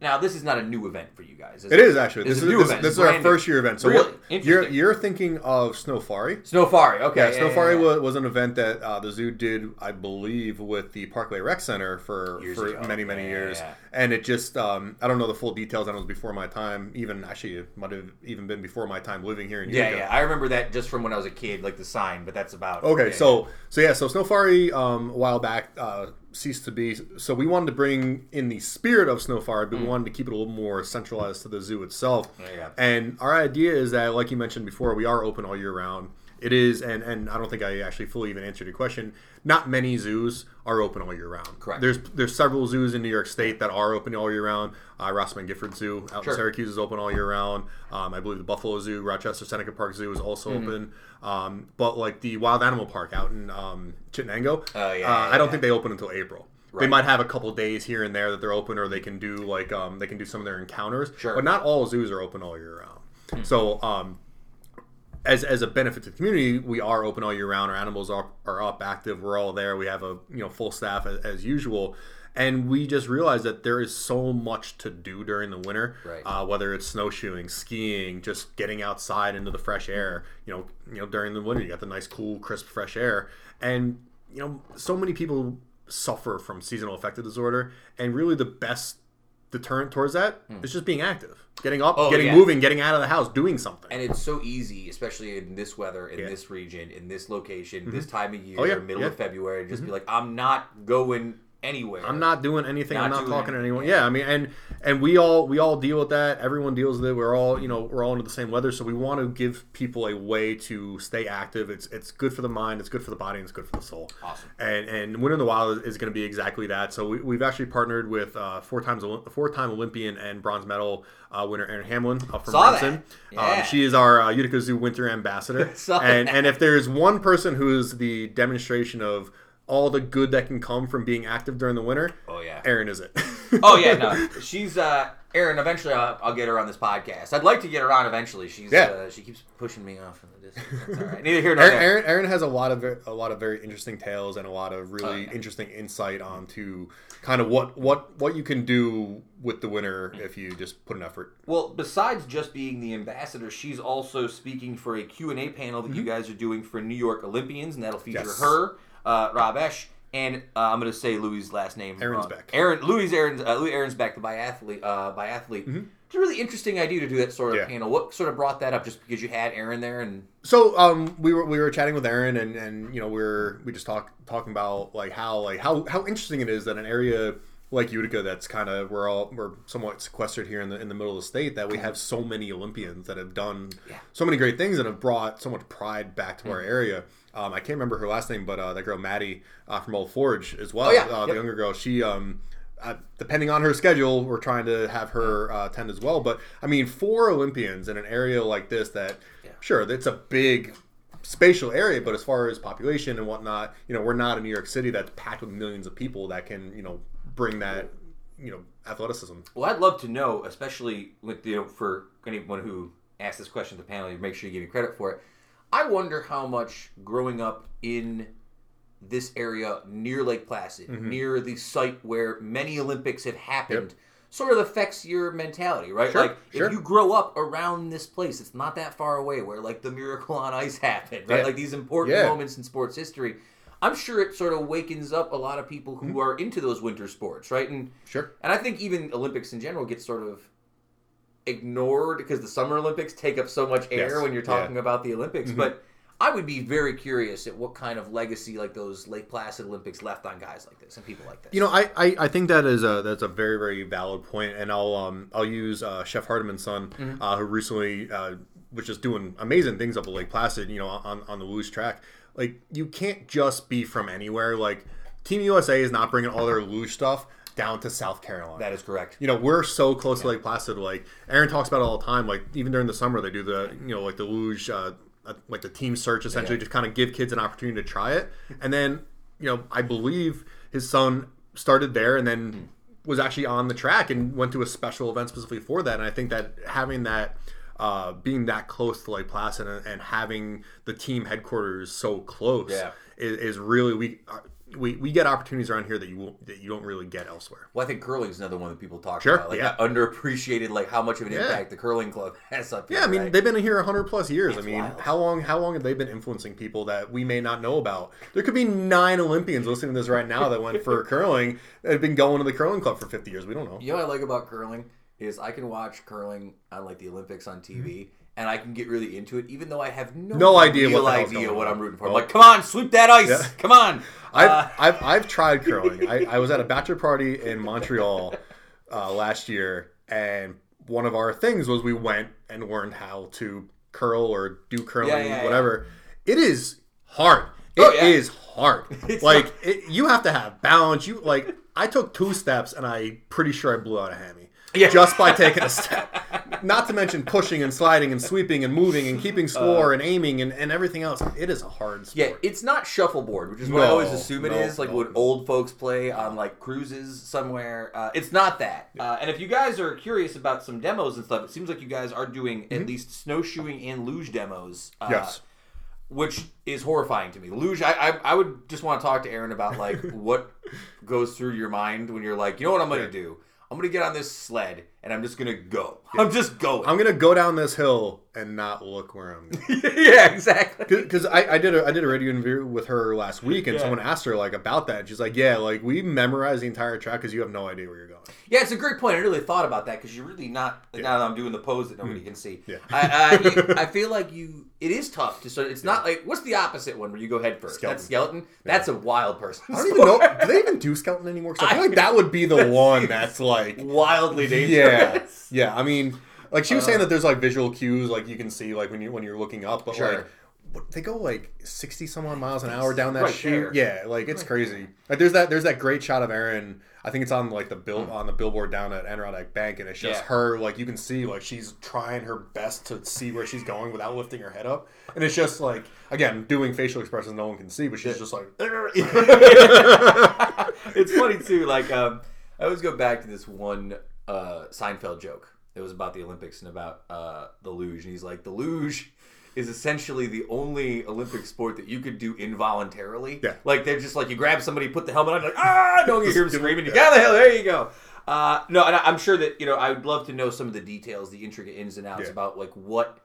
now, this is not a new event for you guys. Mm-hmm. It is actually. This is new this, event. this is our first year event. So Really? what, you're you're thinking of Snowfari. Snowfari, okay. Yeah, Snowfari was, was an event that uh, the zoo did, I believe, with the Parkway Rec Center for, Years for ago. many, many Yeah, years. yeah. And it just, um, I don't know the full details. I know it was before my time. Even actually, it might have even been before my time living here in Yeah, Utica. yeah. I remember that just from when I was a kid, like the sign, but that's about Okay, yeah, so so yeah, so Snowfari um, a while back uh, ceased to be. So we wanted to bring in the spirit of Snowfari, but we wanted to keep it a little more centralized to the zoo itself. Mm. Go. And our idea is that, like you mentioned before, we are open all year round. It is, and and I don't think I actually fully even answered your question. Not many zoos are open all year round. Correct. There's there's several zoos in New York State that are open all year round. Uh, Rosamond Gifford Zoo out Sure. in Syracuse is open all year round. Um, I believe the Buffalo Zoo, Rochester Seneca Park Zoo is also Mm-hmm. open. Um, but like the Wild Animal Park out in um, Chittenango, Oh, yeah, uh, yeah, I don't yeah. think they open until April. They might have a couple days here and there that they're open, or they can do like um, they can do some of their encounters. Sure. But not all zoos are open all year round. So um, as as a benefit to the community, we are open all year round. Our animals are, are up, active. We're all there. We have a you know full staff as, as usual, and we just realized that there is so much to do during the winter. Right. Uh, whether it's snowshoeing, skiing, just getting outside into the fresh air. You know, you know during the winter you got the nice, cool, crisp, fresh air, and you know so many people suffer from seasonal affective disorder, and really the best deterrent towards that hmm. is just being active, getting up. Oh, getting yeah. moving, getting out of the house, doing something. And it's so easy, especially in this weather, in Yeah. this region, in this location, this mm-hmm. time of year, Oh, yeah, middle of February, just be mm-hmm. like, I'm not going anywhere. I'm not doing anything. I'm Not not doing talking to anyone. yeah. Yeah. I mean, and and we all we all deal with that. Everyone deals with it. We're all you know we're all into the same weather, so we want to give people a way to stay active. It's it's good for the mind. It's good for the body. and It's good for the soul. Awesome. And and Winter in the Wild is, is going to be exactly that. So we, we've actually partnered with uh, four times four time Olympian and bronze medal uh, winner Erin Hamlin up from Saw. Branson. Yeah. Um, she is our uh, Utica Zoo Winter Ambassador. And that. and if there's one person who is the demonstration of all the good that can come from being active during the winter, Oh, yeah. Erin is it. Oh, yeah, no. She's, uh, Erin, eventually I'll, I'll get her on this podcast. I'd like to get her on eventually. She's, Yeah. uh, she keeps pushing me off in the distance. That's all right. Neither here nor Erin, there. Erin has a lot of a lot of very interesting tales and a lot of really Oh, yeah. interesting insight onto kind of what what what you can do with the winter if you just put an effort. Well, besides just being the ambassador, she's also speaking for a Q&A panel that you guys are doing for New York Olympians, and that'll feature Mm-hmm. Yes. her, uh, Rob Esch, and uh, I'm going to say Louis' last name. Aaron's back. Aaron, Louis Aaron's, uh, Louis Aaron's back, the biathlete. Uh, biathlete. It's a really interesting idea to do that sort of Mm-hmm. Yeah. panel. What sort of brought that up? Just because you had Erin there, and So um, we were we were chatting with Erin and and you know we are we just talk talking about like how like how how interesting it is that an area like Utica that's kind of we're all we're somewhat sequestered here in the in the middle of the state that we have so many Olympians that have done Yeah. so many great things and have brought so much pride back to our area. Um, I can't remember her last name, but uh, that girl Maddie uh, from Old Forge as well. Oh, yeah. uh, Yep. the younger girl. She um, uh, depending on her schedule, we're trying to have her uh, attend as well. But I mean, four Olympians in an area like this that sure it's a big spatial area, but as far as population and whatnot, you know, we're not in New York City that's packed with millions of people that can you know bring that you know athleticism. well, I'd love to know, especially with you know for anyone who asked this question to the panel, you make sure you give me credit for it. I wonder how much growing up in this area near Lake Placid, Mm-hmm. near the site where many Olympics have happened, sort of affects your mentality, right? Sure, like sure. if you grow up around this place, it's not that far away where like the Miracle on Ice happened, right? Yeah. Like these important Yeah. moments in sports history. I'm sure it sort of wakens up a lot of people Mm-hmm. who are into those winter sports, right? And Sure. and I think even Olympics in general get sort of ignored because the Summer Olympics take up so much air Yes, when you're yeah. talking about the Olympics. But I would be very curious at what kind of legacy like those Lake Placid Olympics left on guys like this and people like this. You know, I, I, I think that is a that's a very very valid point, and I'll um I'll use uh, Chef Hardiman's son, Mm-hmm. uh, who recently uh, was just doing amazing things up at Lake Placid. You know, on on the luge track. Like you can't just be from anywhere. Like Team USA is not bringing all their luge stuff down to South Carolina. that is correct. you know we're so close to Lake Placid. Like Erin talks about it all the time. Like even during the summer, they do the you know like the luge, uh, uh, like the team search essentially, Yeah. just kind of give kids an opportunity to try it. And then you know I believe his son started there and then was actually on the track and went to a special event specifically for that. And I think that having that. Uh, being that close to Lake Placid and, and having the team headquarters so close Yeah. is, is really we, uh, we we get opportunities around here that you won't, that you don't really get elsewhere. Well, I think curling is another one that people talk Sure, about, like yeah. that underappreciated, like how much of an Yeah. impact the curling club has up here. Yeah, I mean right? they've been here hundred plus years. It's I mean, wild. how long? How long have they been influencing people that we may not know about? There could be nine Olympians listening to this right now that went for curling that have been going to the curling club for fifty years. We don't know. You know what I like about curling is I can watch curling on like the Olympics on TV. And I can get really into it, even though I have no, Mm-hmm. No idea what idea what. I'm rooting for. I'm Oh. like, come on, sweep that ice, Yeah. come on. I've, Uh, I've, I've tried curling. I, I was at a bachelor party in Montreal uh, last year, and one of our things was we went and learned how to curl or do curling, Yeah, yeah, yeah. whatever. It is hard. It is Oh, yeah. hard. It's like it, you have to have balance. You like I took two steps and I pretty sure I blew out a hammy. Yeah. just by taking a step. Not to mention pushing and sliding and sweeping and moving and keeping score and aiming and, and everything else. It is a hard sport. Yeah, it's not shuffleboard, which is what I always assume it no, is, like no. what old folks play on like cruises somewhere. Uh, it's not that. Uh, and if you guys are curious about some demos and stuff, it seems like you guys are doing at least snowshoeing and luge demos. Uh, Mm-hmm. Yes. Which is horrifying to me. Luge, I, I, I would just want to talk to Erin about like what goes through your mind when you're like, you know what I'm going to do? I'm to get on this sled and I'm just going to go. I'm just going. I'm gonna go down this hill and not look where I'm going. yeah, exactly. Because I, I did a I did a radio interview with her last week, and Yeah. someone asked her like about that. She's like, "Yeah, like we memorize the entire track because you have no idea where you're going." Yeah, it's a great point. I really thought about that because you're really not. Now that I'm doing the pose that nobody can see, Mm. Yeah. I, I, I feel like you. It is tough to sort. It's not like what's the opposite one where you go head first? Skeleton. That's skeleton. That's a wild person. I don't even know. Do they even do skeleton anymore? 'Cause I feel like that would be the one that's like, Wildly dangerous. yeah, dangerous. yeah. I mean, like she was saying that there's like visual cues, like you can see like when you when you're looking up, but Sure. like. They go like sixty some odd miles an hour down that Right chute. Yeah, like it's crazy. Like there's that there's that great shot of Erin. I think it's on like the bill on the billboard down at Adirondack Bank, and it's just Yeah. her. Like you can see, like she's trying her best to see where she's going without lifting her head up, and it's just like again doing facial expressions no one can see, but she's just like. it's funny too. Like um, I always go back to this one uh, Seinfeld joke. It was about the Olympics and about uh, the luge, and he's like, the luge is essentially the only Olympic sport that you could do involuntarily. Yeah. Like they're just like you grab somebody, put the helmet on, like ah, don't you hear him screaming, you yeah. got the hell, there you go. Uh, no, and I- I'm sure that you know I would love to know some of the details, the intricate ins and outs Yeah. about like what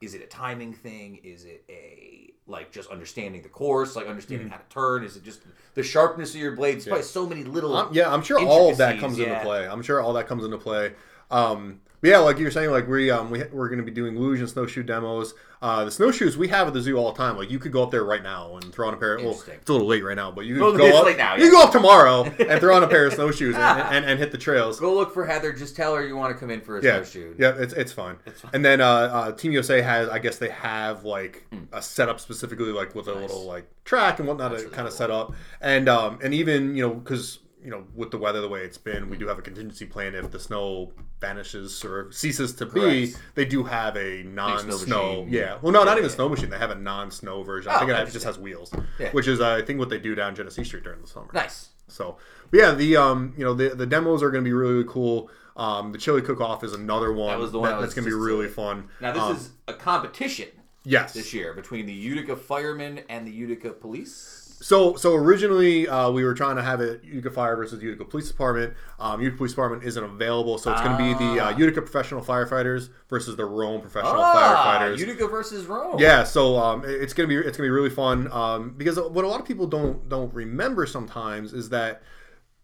is it a timing thing? Is it a like just understanding the course, like understanding how to turn? Is it just the sharpness of your blades? Probably so many little. Um, yeah, I'm sure all of that comes yeah. into play. I'm sure all that comes into play. Um, but yeah, like you were saying, like we um we we're going to be doing luge and snowshoe demos. Uh, the snowshoes we have at the zoo all the time. Like you could go up there right now and throw on a pair. Well, Interesting. it's a little late right now, but you could Well, go it's up. late now, You yeah. can go up tomorrow and throw on a pair of snowshoes and, and, and hit the trails. Go look for Heather. Just tell her you want to come in for a Yeah, snowshoe. yeah, it's it's fine. And then uh, uh, Team USA has, I guess they have like Hmm. a setup specifically like with a little like track and whatnot to really kind of cool. set up, and um, and even you know because you know with the weather the way it's been, we do have a contingency plan if the snow vanishes or ceases to be. Correct. They do have a snow non-snow. machine. Yeah, well, no, not even yeah. snow machine. They have a non-snow version. I Oh, think it just has wheels, Yeah. which is uh, I think what they do down Genesee Street during the summer. Nice. So, but yeah, the um, you know, the the demos are going to be really, really cool. Um, the chili cook off is another one was the one was that's going to be really saying. fun. Now this Um, is a competition yes. this year between the Utica firemen and the Utica police. So so originally uh, we were trying to have it Utica Fire versus Utica Police Department. Um, Utica Police Department isn't available, so it's going to be the Ah. uh, Utica Professional Firefighters versus the Rome Professional Ah, Firefighters. Utica versus Rome. Yeah, so um, it- it's gonna be it's gonna be really fun um, because what a lot of people don't don't remember sometimes is that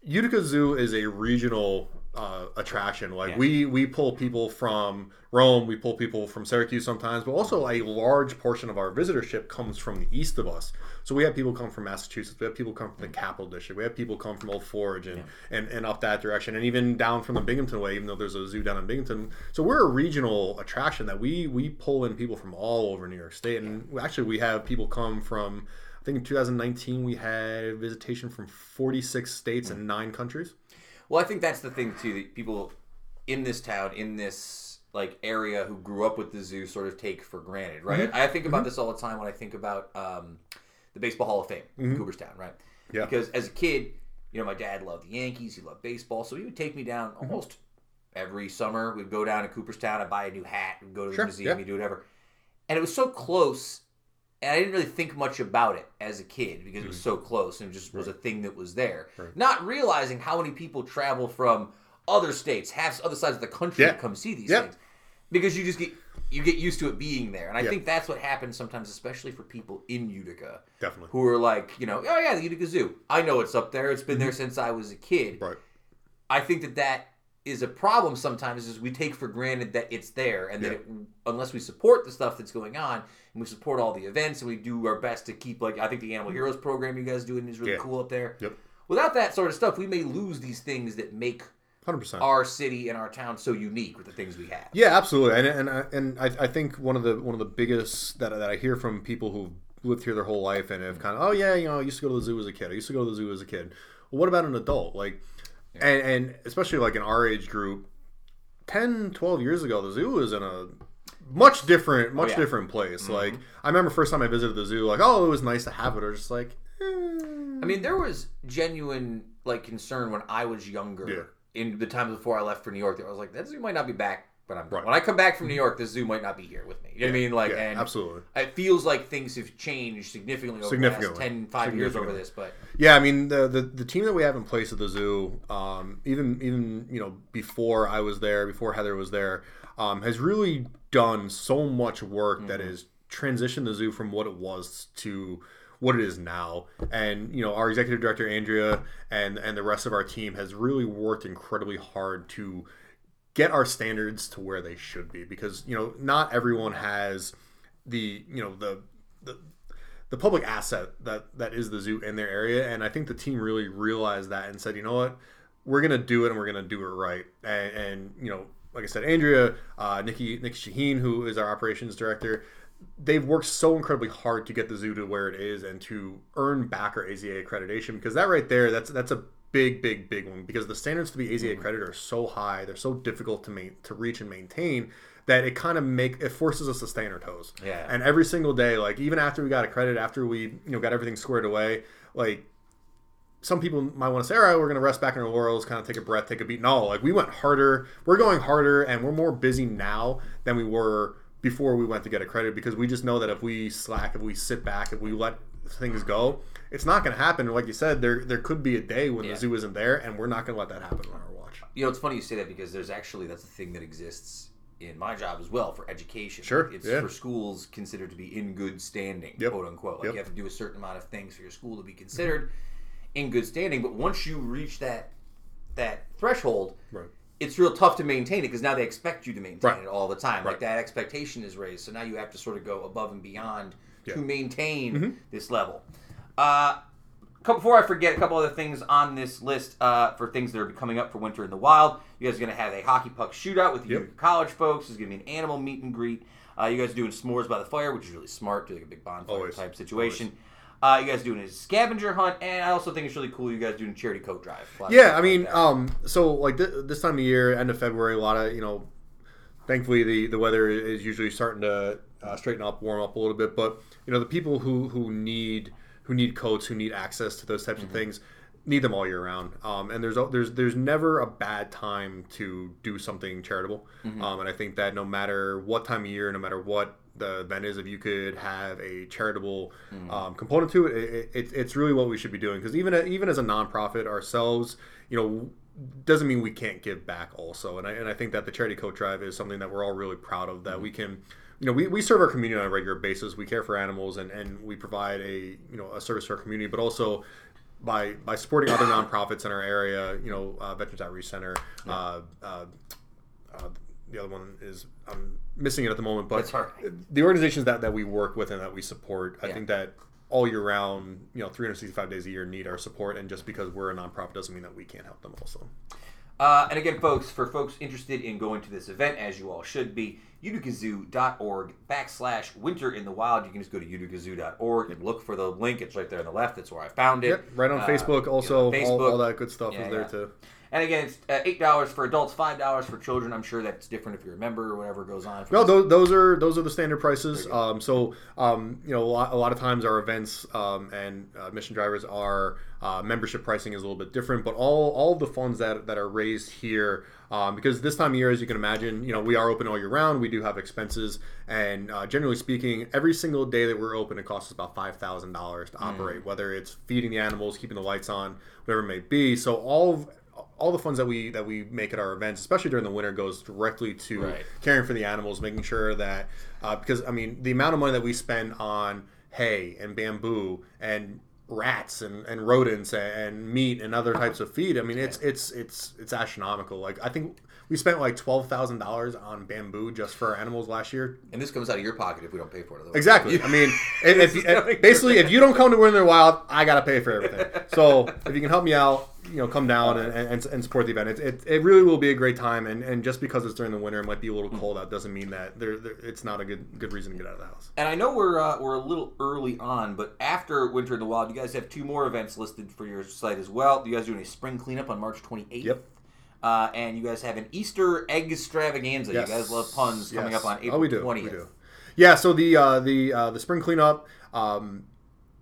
Utica Zoo is a regional uh, attraction. Like Yeah. we we pull people from Rome, we pull people from Syracuse sometimes, but also a large portion of our visitorship comes from the east of us. So we have people come from Massachusetts, we have people come from the Capital District, we have people come from Old Forge and, and, and up that direction, and even down from the Binghamton way, even though there's a zoo down in Binghamton. So we're a regional attraction that we we pull in people from all over New York State, and actually we have people come from. I think in 2019 we had visitation from 46 states and nine countries. Well, I think that's the thing too that people in this town, in this like area who grew up with the zoo, sort of take for granted, right? Mm-hmm. I think about this all the time when I think about um, the Baseball Hall of Fame, in Cooperstown, right? Mm-hmm. Yeah. Because as a kid, you know, my dad loved the Yankees, he loved baseball, so he would take me down Mm-hmm. almost every summer. We'd go down to Cooperstown, I'd buy a new hat, we'd go to the Sure, museum, yeah. we'd do whatever. And it was so close, and I didn't really think much about it as a kid because it was so close and it just was a thing that was there. Mm-hmm. Right. Not realizing how many people travel from other states, half other sides of the country Yeah. to come see these Yeah. things. Because you just get you get used to it being there. And I Yeah. think that's what happens sometimes, especially for people in Utica Definitely. who are like, you know, oh yeah, the Utica Zoo. I know it's up there. It's been there since I was a kid. Mm-hmm. Right. I think that that is a problem sometimes is we take for granted that it's there and that it, unless we support the stuff that's going on and we support all the events and we do our best to keep like I think the Animal Heroes program you guys doing is really Yeah. cool up there. Yep. Without that sort of stuff, we may lose these things that make 100%. our city and our town so unique with the things we have. Yeah, absolutely, and and I- and I, I think one of the one of the biggest that, that I hear from people who've lived here their whole life and have kind of oh yeah you know I used to go to the zoo as a kid I used to go to the zoo as a kid. Well, what about an adult? Like, and and especially like in our age group, 10, 12 years ago, the zoo was in a much different, much yeah. different place. Like I remember first time I visited the zoo, like oh, it was nice to have it. Or just like, eh. I mean, there was genuine like concern when I was younger. In the times before I left for New York, that I was like, that zoo might not be back when I'm Right. when I come back from New York. This zoo might not be here with me. You know what I mean? Like, yeah, and absolutely. it feels like things have changed significantly over the last Significantly. 10, 5 years over this. But Yeah, I mean the, the the team that we have in place at the zoo, um, even even you know before I was there, before Heather was there, um, has really done so much work that has transitioned the zoo from what it was to what it is now. And you know our executive director Andrea and and the rest of our team has really worked incredibly hard to get our standards to where they should be because you know not everyone has the you know the the the public asset that that is the zoo in their area. And i think the team really realized that and said you know what? We're gonna do it and we're gonna do it right. And, and you know like i said andrea uh, nikki nikki shaheen who is our operations director they've worked so incredibly hard to get the zoo to where it is and to earn back our AZA accreditation because that right there that's that's a big big big one because the standards to be AZA mm-hmm. accredited are so high they're so difficult to main, to reach and maintain that it kind of make it forces us to stay on our toes Yeah. and every single day like even after we got accredited after we you know got everything squared away like some people might want to say, all right, we're going to rest back in our laurels, kind of take a breath, take a beat. No, like we went harder. We're going harder, and we're more busy now than we were before we went to get accredited because we just know that if we slack, if we sit back, if we let things go, it's not going to happen. Like you said, there there could be a day when Yeah. the zoo isn't there, and we're not going to let that happen on our watch. you know, it's funny you say that because there's actually that's a thing that exists in my job as well for education. Sure, it's yeah. for schools considered to be in good standing, Yep, quote unquote. Like yep. you have to do a certain amount of things for your school to be considered in good standing. But once you reach that that threshold, Right. It's real tough to maintain it because now they expect you to maintain Right. it all the time. Like that expectation is raised, so now you have to sort of go above and beyond Yeah. to maintain Mm-hmm. this level. Uh, before I forget, a couple other things on this list uh, for things that are coming up for Winter in the Wild. You guys are going to have a hockey puck shootout with your Yep. college folks. There's going to be an animal meet and greet. Uh, you guys are doing s'mores by the fire, which is really smart, do like a big bonfire Always. type situation. Uh, you guys doing a scavenger hunt, and I also think it's really cool you guys doing a charity coat drive. A lot of Yeah, I mean, that. um, so like th- this time of year, end of February, a lot of you know, thankfully the the weather is usually starting to uh, straighten up, warm up a little bit. But you know, the people who who need who need coats, who need access to those types of things, need them all year round. Um, and there's there's there's never a bad time to do something charitable. Um, and I think that no matter what time of year, no matter what the event is, if you could have a charitable um, component to it, it, it, it's really what we should be doing. Because even even as a nonprofit ourselves, you know, doesn't mean we can't give back also. And I, and I think that the charity coat drive is something that we're all really proud of. That we can, you know, we, we serve our community on a regular basis. We care for animals and, and we provide a you know a service to our community, but also by by supporting other nonprofits in our area, you know, uh, Veterans Outreach Center. Uh, uh, uh, the other one is I'm missing it at the moment, but That's all right. the organizations that, that we work with and that we support, I Yeah. think that all year round, you know, 365 days a year need our support, and just because we're a nonprofit doesn't mean that we can't help them also. Uh, and again, folks, for folks interested in going to this event, as you all should be, uticazoo.org backslash winter in the wild. You can just go to uticazoo.org and look for the link. It's right there on the left. That's where I found it. Yep, right on Uh, Facebook. you Also, know, All, all that good stuff Yeah, is there yeah. too. And again, it's uh, eight dollars for adults, five dollars for children. I'm sure that's different if you're a member or whatever goes on. No, those, those are those are the standard prices. Um, so um, you know, a lot, a lot of times our events um, and uh, mission drivers are uh, membership pricing is a little bit different, but all all of the funds that that are raised here. Um, because this time of year, as you can imagine, you know we are open all year round. We do have expenses, and uh, generally speaking, every single day that we're open, it costs us about five thousand dollars to operate. Whether it's feeding the animals, keeping the lights on, whatever it may be. So all of all the funds that we that we make at our events, especially during the winter, goes directly to Right. caring for the animals, making sure that uh, because I mean the amount of money that we spend on hay and bamboo and rats and, and rodents and, and meat and other types of feed. I mean it's it's it's it's astronomical. Like I think we spent like twelve thousand dollars on bamboo just for our animals last year. and this comes out of your pocket if we don't pay for it. Exactly. I mean, if, if, basically, if you don't come to Winter Wild, I gotta pay for everything. So if you can help me out, you know, come down and, and, and support the event. It, it, it really will be a great time. And, and just because it's during the winter, it might be a little cold out, doesn't mean that there, there it's not a good good reason to get out of the house. And I know we're uh, we're a little early on, but after Winter in the Wild, you guys have two more events listed for your site as well. Do you guys doing a spring cleanup on March 28th. Yep. Uh, and you guys have an Easter egg extravaganza. Yes. You guys love puns coming Yes. up on April oh, we do. 20th. We do. Yeah. So the uh, the uh, the spring cleanup. Um,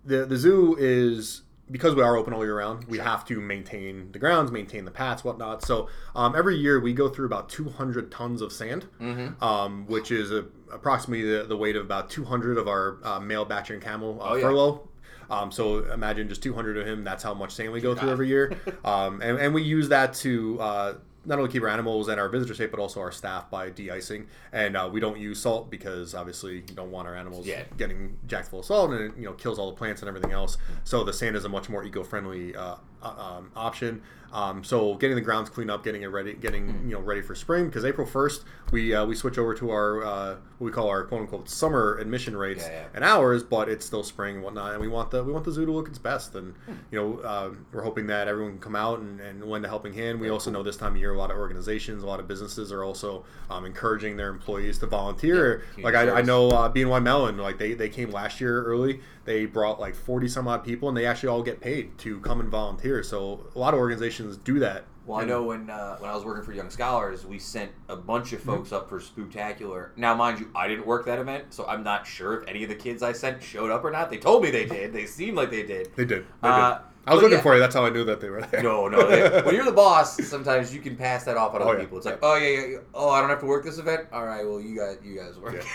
the the zoo is because we are open all year round. We have to maintain the grounds, maintain the paths, whatnot. So um, every year we go through about 200 tons of sand, Mm-hmm. um, which is a, approximately the, the weight of about 200 of our uh, male Bactrian camel uh, Oh, yeah. furlough. Um, so imagine just 200 of him. That's how much sand we go through every year, um, and, and we use that to uh, not only keep our animals and our visitors safe, but also our staff by de-icing. And uh, we don't use salt because obviously you don't want our animals Yeah. getting jacked full of salt, and it you know kills all the plants and everything else. So the sand is a much more eco-friendly uh, uh, um, option. Um, so getting the grounds cleaned up, getting it ready, getting you know ready for spring because April first we uh, we switch over to our uh, what we call our quote unquote summer admission rates Yeah, yeah. and hours, but it's still spring and whatnot, and we want the we want the zoo to look its best, and Hmm. you know uh, we're hoping that everyone can come out and, and lend a helping hand. We also know this time of year a lot of organizations, a lot of businesses are also um, encouraging their employees to volunteer. Yeah, like I, I know uh, BNY Mellon, like they they came last year early. They brought like forty some odd people, and they actually all get paid to come and volunteer. So a lot of organizations do that. Well, I know when uh, when I was working for Young Scholars, we sent a bunch of folks up for Spooktacular. Now, mind you, I didn't work that event, so I'm not sure if any of the kids I sent showed up or not. They told me they did. They seemed like they did. They did. They Uh, did. I was but looking yeah. for you. That's how I knew that they were there. No, no. They, when you're the boss, sometimes you can pass that off on other Oh, yeah. people. It's like, oh yeah, yeah, yeah. Oh, I don't have to work this event. All right, well, you guys, you guys work.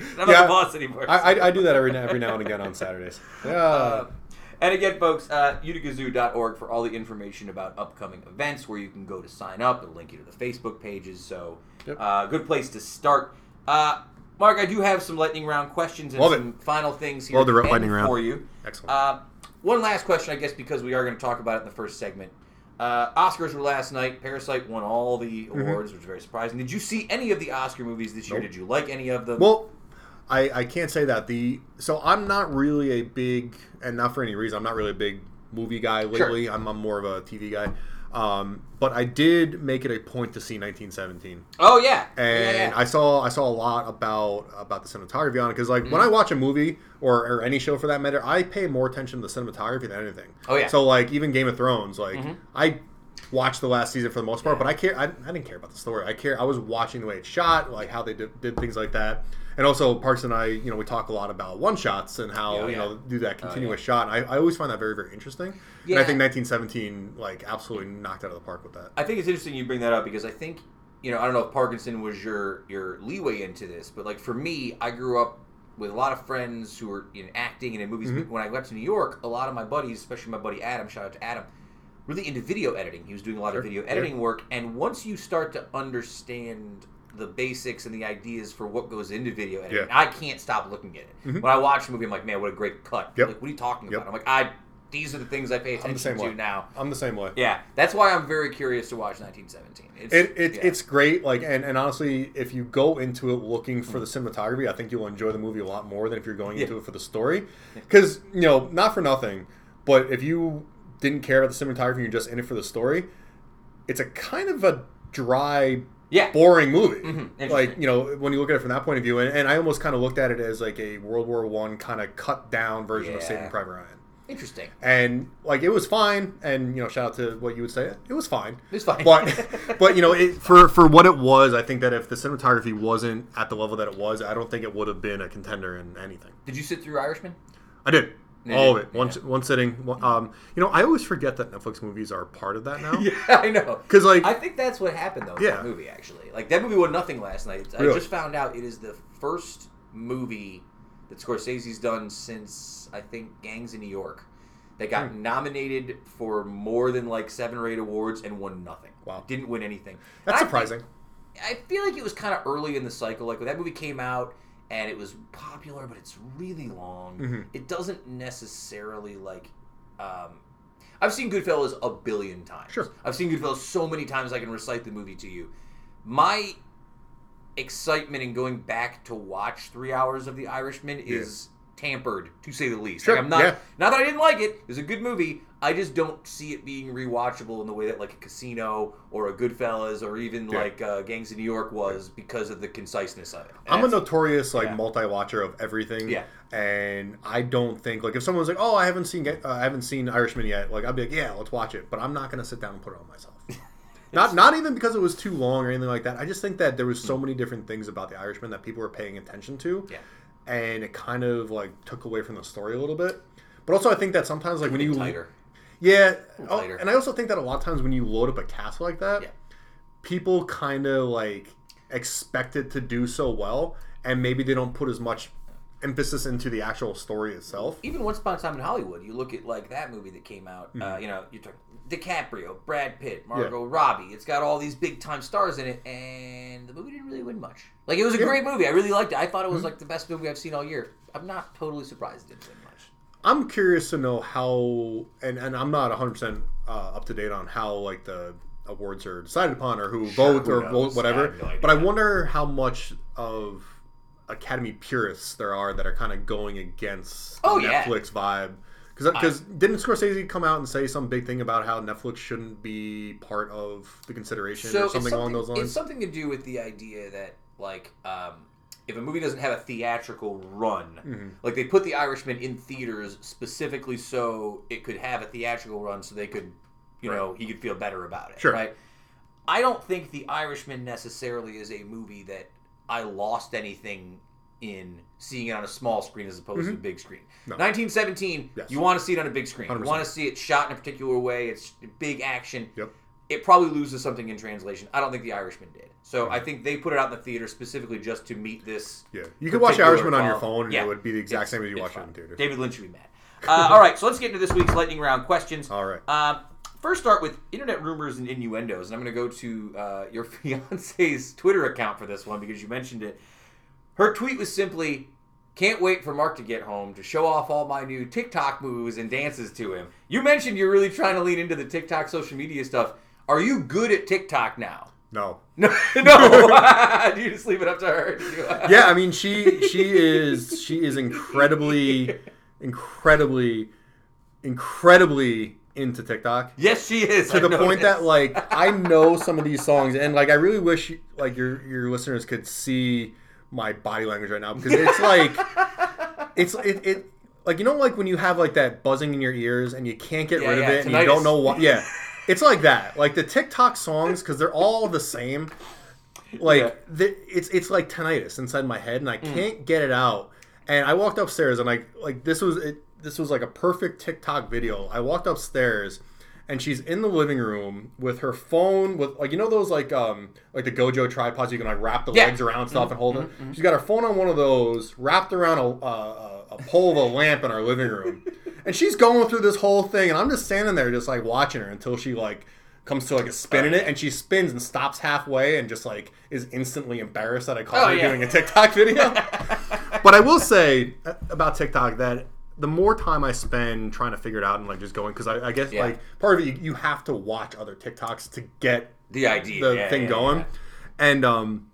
I'm Yeah. not the boss anymore. I, I, I do that every now, every now and again on Saturdays. Yeah. Uh, and again, folks, uh, uticazoo.org for all the information about upcoming events, where you can go to sign up. It'll link you to the Facebook pages. So, Yep. uh, good place to start. Uh, Mark, I do have some lightning round questions and Love it. final things here Love the lightning round. for you. Excellent. Uh, one last question, I guess, because we are going to talk about it in the first segment. Uh, Oscars were last night. Parasite won all the awards, which was very surprising. Did you see any of the Oscar movies this year? Mm-hmm. Nope. Did you like any of them? Well, I, I can't say that the so I'm not really a big and not for any reason I'm not really a big movie guy lately. I'm, I'm more of a TV guy. Um, but I did make it a point to see 1917, oh yeah, and yeah, yeah. I saw I saw a lot about about the cinematography on it because like Mm-hmm. when I watch a movie or, or any show for that matter, I pay more attention to the cinematography than anything. Oh, yeah. So like even Game of Thrones, like Mhm. I watched the last season for the most part, but I care. I, I didn't care about the story. I care. I was watching the way it shot, like how they did, did things like that. And also, Parks and I, you know, we talk a lot about one shots and how Oh, you yeah. know do that Oh, continuous shot. And I, I always find that very very interesting. And I think 1917 like absolutely knocked out of the park with that. I think it's interesting you bring that up because I think you know I don't know if Parkinson was your your leeway into this, but like for me, I grew up with a lot of friends who were in acting and in movies. Mhm. When I went to New York, a lot of my buddies, especially my buddy Adam, shout out to Adam, really into video editing. He was doing a lot Sure. of video Yeah. editing work, and once you start to understand the basics and the ideas for what goes into video editing, Yeah. I can't stop looking at it. Mhm. When I watch a movie, I'm like, man, what a great cut! Yep. Like, what are you talking Yep. about? I'm like, I. These are the things I pay attention to way. now. I'm the same way. Yeah, that's why I'm very curious to watch 1917. It's, It, it yeah. it's great. Like and, and honestly, if you go into it looking for the cinematography, I think you'll enjoy the movie a lot more than if you're going into Yeah. it for the story. Because you know, not for nothing, but if you didn't care about the cinematography, and you're just in it for the story. It's a kind of a dry, yeah. boring movie. Mhm. Like you know, when you look at it from that point of view, and, and I almost kind of looked at it as like a World War One kind of cut down version of Saving Private Ryan. Interesting. And like it was fine, and you know, shout out to what you would say, it was fine. It was fine. But but you know, it, for for what it was, I think that if the cinematography wasn't at the level that it was, I don't think it would have been a contender in anything. Did you sit through Irishman? I did All did? of it, one Yeah. one sitting. One, um, you know, I always forget that Netflix movies are part of that now. yeah, I know. Because like, I think that's what happened though. Yeah. that movie actually, like that movie won nothing last night. I Really? just found out it is the first movie that Scorsese's done since I think Gangs in New York. That got Hmm. nominated for more than like seven or eight awards and won nothing. Wow. Didn't win anything. that's And I think- surprising. I feel like it was kind of early in the cycle. Like when that movie came out and it was popular, but it's really long. Mhm. It doesn't necessarily like. Um, I've seen Goodfellas a billion times. Sure. I've seen Goodfellas so many times I can recite the movie to you. My excitement in going back to watch three hours of The Irishman is tampered, to say the least. Sure, Like, I'm not. yeah. Not that I didn't like it. It was a good movie. I just don't see it being rewatchable in the way that like a Casino or a Goodfellas or even Yeah. like uh, Gangs of New York was because of the conciseness of it. And I'm a notorious like yeah. multi-watcher of everything. Yeah. And I don't think like if someone's like, "Oh, I haven't seen uh, I haven't seen Irishman yet," like I'll be like, "Yeah, let's watch it," but I'm not gonna sit down and put it on myself. Not not even because it was too long or anything like that. I just think that there was so many different things about the Irishman that people were paying attention to. Yeah. And it kind of like took away from the story a little bit. But also I think that sometimes like when you tighter. Yeah. Oh, and I also think that a lot of times when you load up a cast like that, Yeah. people kind of like expect it to do so well and maybe they don't put as much emphasis into the actual story itself. even Once Upon a Time in Hollywood, you look at like that movie that came out. Uh, Mm-hmm. you know, you talk DiCaprio, Brad Pitt, Margot Robbie. It's got all these big time stars in it, and the movie didn't really win much. Like it was a Yeah. Mm-hmm. great movie. I really liked it. I thought it was like the best movie I've seen all year. I'm not totally surprised it didn't win. I'm curious to know how, and, and I'm not 100% uh, up to date on how like the awards are decided upon or who votes or knows? whatever. I no but I wonder how much of Academy purists there are that are kind of going against the Oh, yeah. Netflix vibe. Because didn't Scorsese come out and say some big thing about how Netflix shouldn't be part of the consideration So or it's something along those lines? It's something to do with the idea that like um, if a movie doesn't have a theatrical run, Mm-hmm. like they put The Irishman in theaters specifically so it could have a theatrical run, so they could, you know, he could feel better about it. Sure. Right. I don't think The Irishman necessarily is a movie that I lost anything in seeing it on a small screen as opposed to a big screen. Mm-hmm. No. 1917, Yes. you want to see it on a big screen. You 100%. want to see it shot in a particular way. It's big action Yep. it probably loses something in translation. I don't think The Irishman did. So I think they put it out in the theater specifically just to meet this. Yeah. You could watch Irishman on your phone and Yeah. it would be the exact same as you watch it in theaters. David Lynch would be mad. Uh, all right, so let's get into this week's lightning round questions. All right. Um, first, start with internet rumors and innuendos, and I'm going to go to uh, your fiance's Twitter account for this one because you mentioned it. Her tweet was simply, "Can't wait for Mark to get home to show off all my new TikTok moves and dances to him." You mentioned you're really trying to lean into the TikTok social media stuff. Are you good at TikTok now? No. No, no. Do you just leave it up to her? Yeah, I mean she she is she is incredibly incredibly incredibly into TikTok Yes, she is. to the point that like I know some of these songs and like I really wish like your your listeners could see my body language right now because it's like it's it, it like you know like when you have like that buzzing in your ears and you can't get Yeah, rid of yeah, it and you don't know why yeah it's like that like the TikTok songs because they're all the same like Yeah. the, it's it's like tinnitus inside my head and I Mm. can't get it out. And I walked upstairs and like like this was it, this was like a perfect TikTok video. I walked upstairs and she's in the living room with her phone with like you know those like um like the Gojo tripods you can like wrap the Yeah. legs around stuff and hold it. She's got her phone on one of those wrapped around a a, a pole of a lamp in our living room. And she's going through this whole thing and I'm just standing there just like watching her until she like comes to like a spin in it and she spins and stops halfway and just like is instantly embarrassed that I caught Oh, her yeah. doing a TikTok video. but I will say uh, about TikTok that the more time I spend trying to figure it out and like just going because I, I guess Yeah. like part of it you, you have to watch other TikToks to get the idea, the yeah, thing going. And um,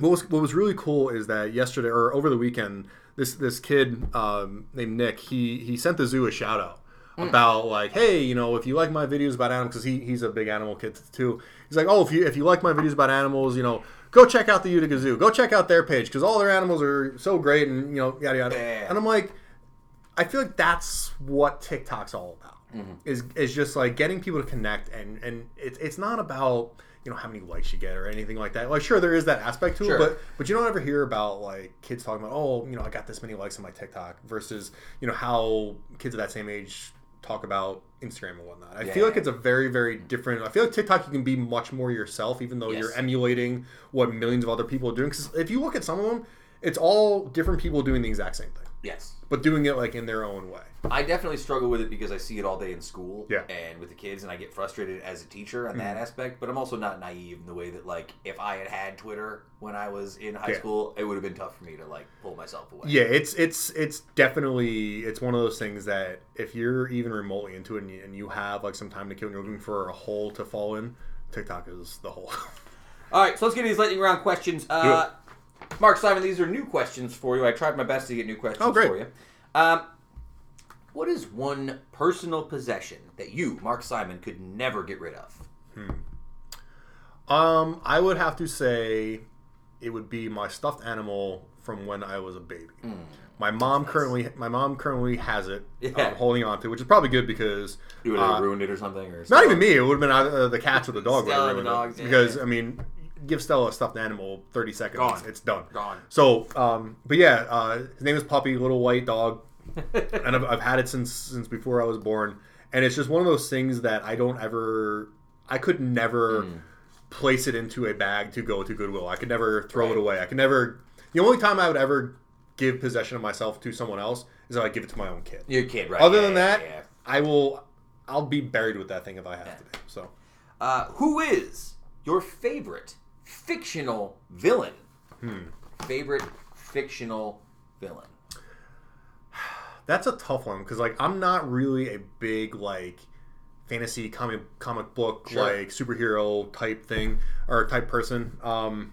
what was what was really cool is that yesterday or over the weekend, this this kid um, named Nick he he sent the zoo a shout out Hmm. about like, hey, you know, if you like my videos about animals, because he, he's a big animal kid too. He's like, oh, if you if you like my videos about animals, you know, go check out the Utica Zoo. Go check out their page because all their animals are so great and you know yada yada. Yeah. And I'm like, I feel like that's what TikTok's all about. Mm-hmm. Is is just like getting people to connect and and it's it's not about you know how many likes you get or anything like that. Like sure there is that aspect to Sure. it, but but you don't ever hear about like kids talking about oh you know I got this many likes on my TikTok versus you know how kids of that same age talk about Instagram and whatnot. I feel like Yeah. it's a very very different. I feel like TikTok you can be much more yourself even though you're emulating what millions of other people are doing. Because if you look at some of them, it's all different people doing the exact same thing Yes. but doing it like in their own way. I definitely struggle with it because I see it all day in school Yeah. Mm-hmm. and with the kids, and I get frustrated as a teacher on that aspect. But I'm also not naive in the way that, like, if I had had Twitter when I was in high Yeah. school, it would have been tough for me to like pull myself away. Yeah, it's it's it's definitely it's one of those things that if you're even remotely into it and you, and you have like some time to kill and you're looking for a hole to fall in, TikTok is the hole. All right, so let's get into these lightning round questions. Uh, Mark Simon, these are new questions for you. I tried my best to get new questions Oh, great. for you. Um, what is one personal possession that you, Mark Simon, could never get rid of? Hmm. um, I would have to say it would be my stuffed animal from when I was a baby. My mom currently, my mom currently has it, Yeah. um, holding on to, which is probably good because You would have uh, ruined it or something, or not even me. It would have been either the cats or the dog. would have Stella the ruined it. dogs, yeah, because. I mean, give Stella a stuffed animal, thirty seconds, Gone. it's done. Gone. So, um, but yeah, uh, his name is Puppy, little white dog, and I've, I've had it since since before I was born, and it's just one of those things that I don't ever, I could never Hmm. place it into a bag to go to Goodwill. I could never throw Right. it away. I could never. The only time I would ever give possession of myself to someone else is if I give it to my own kid. Your kid, right? Other Yeah, than that, yeah. I will. I'll be buried with that thing if I have to. Be, so. Uh, who is your favorite fictional villain? Hmm. Favorite fictional villain? That's a tough one because like I'm not really a big like fantasy comic comic book Sure. like superhero type thing or type person. Um,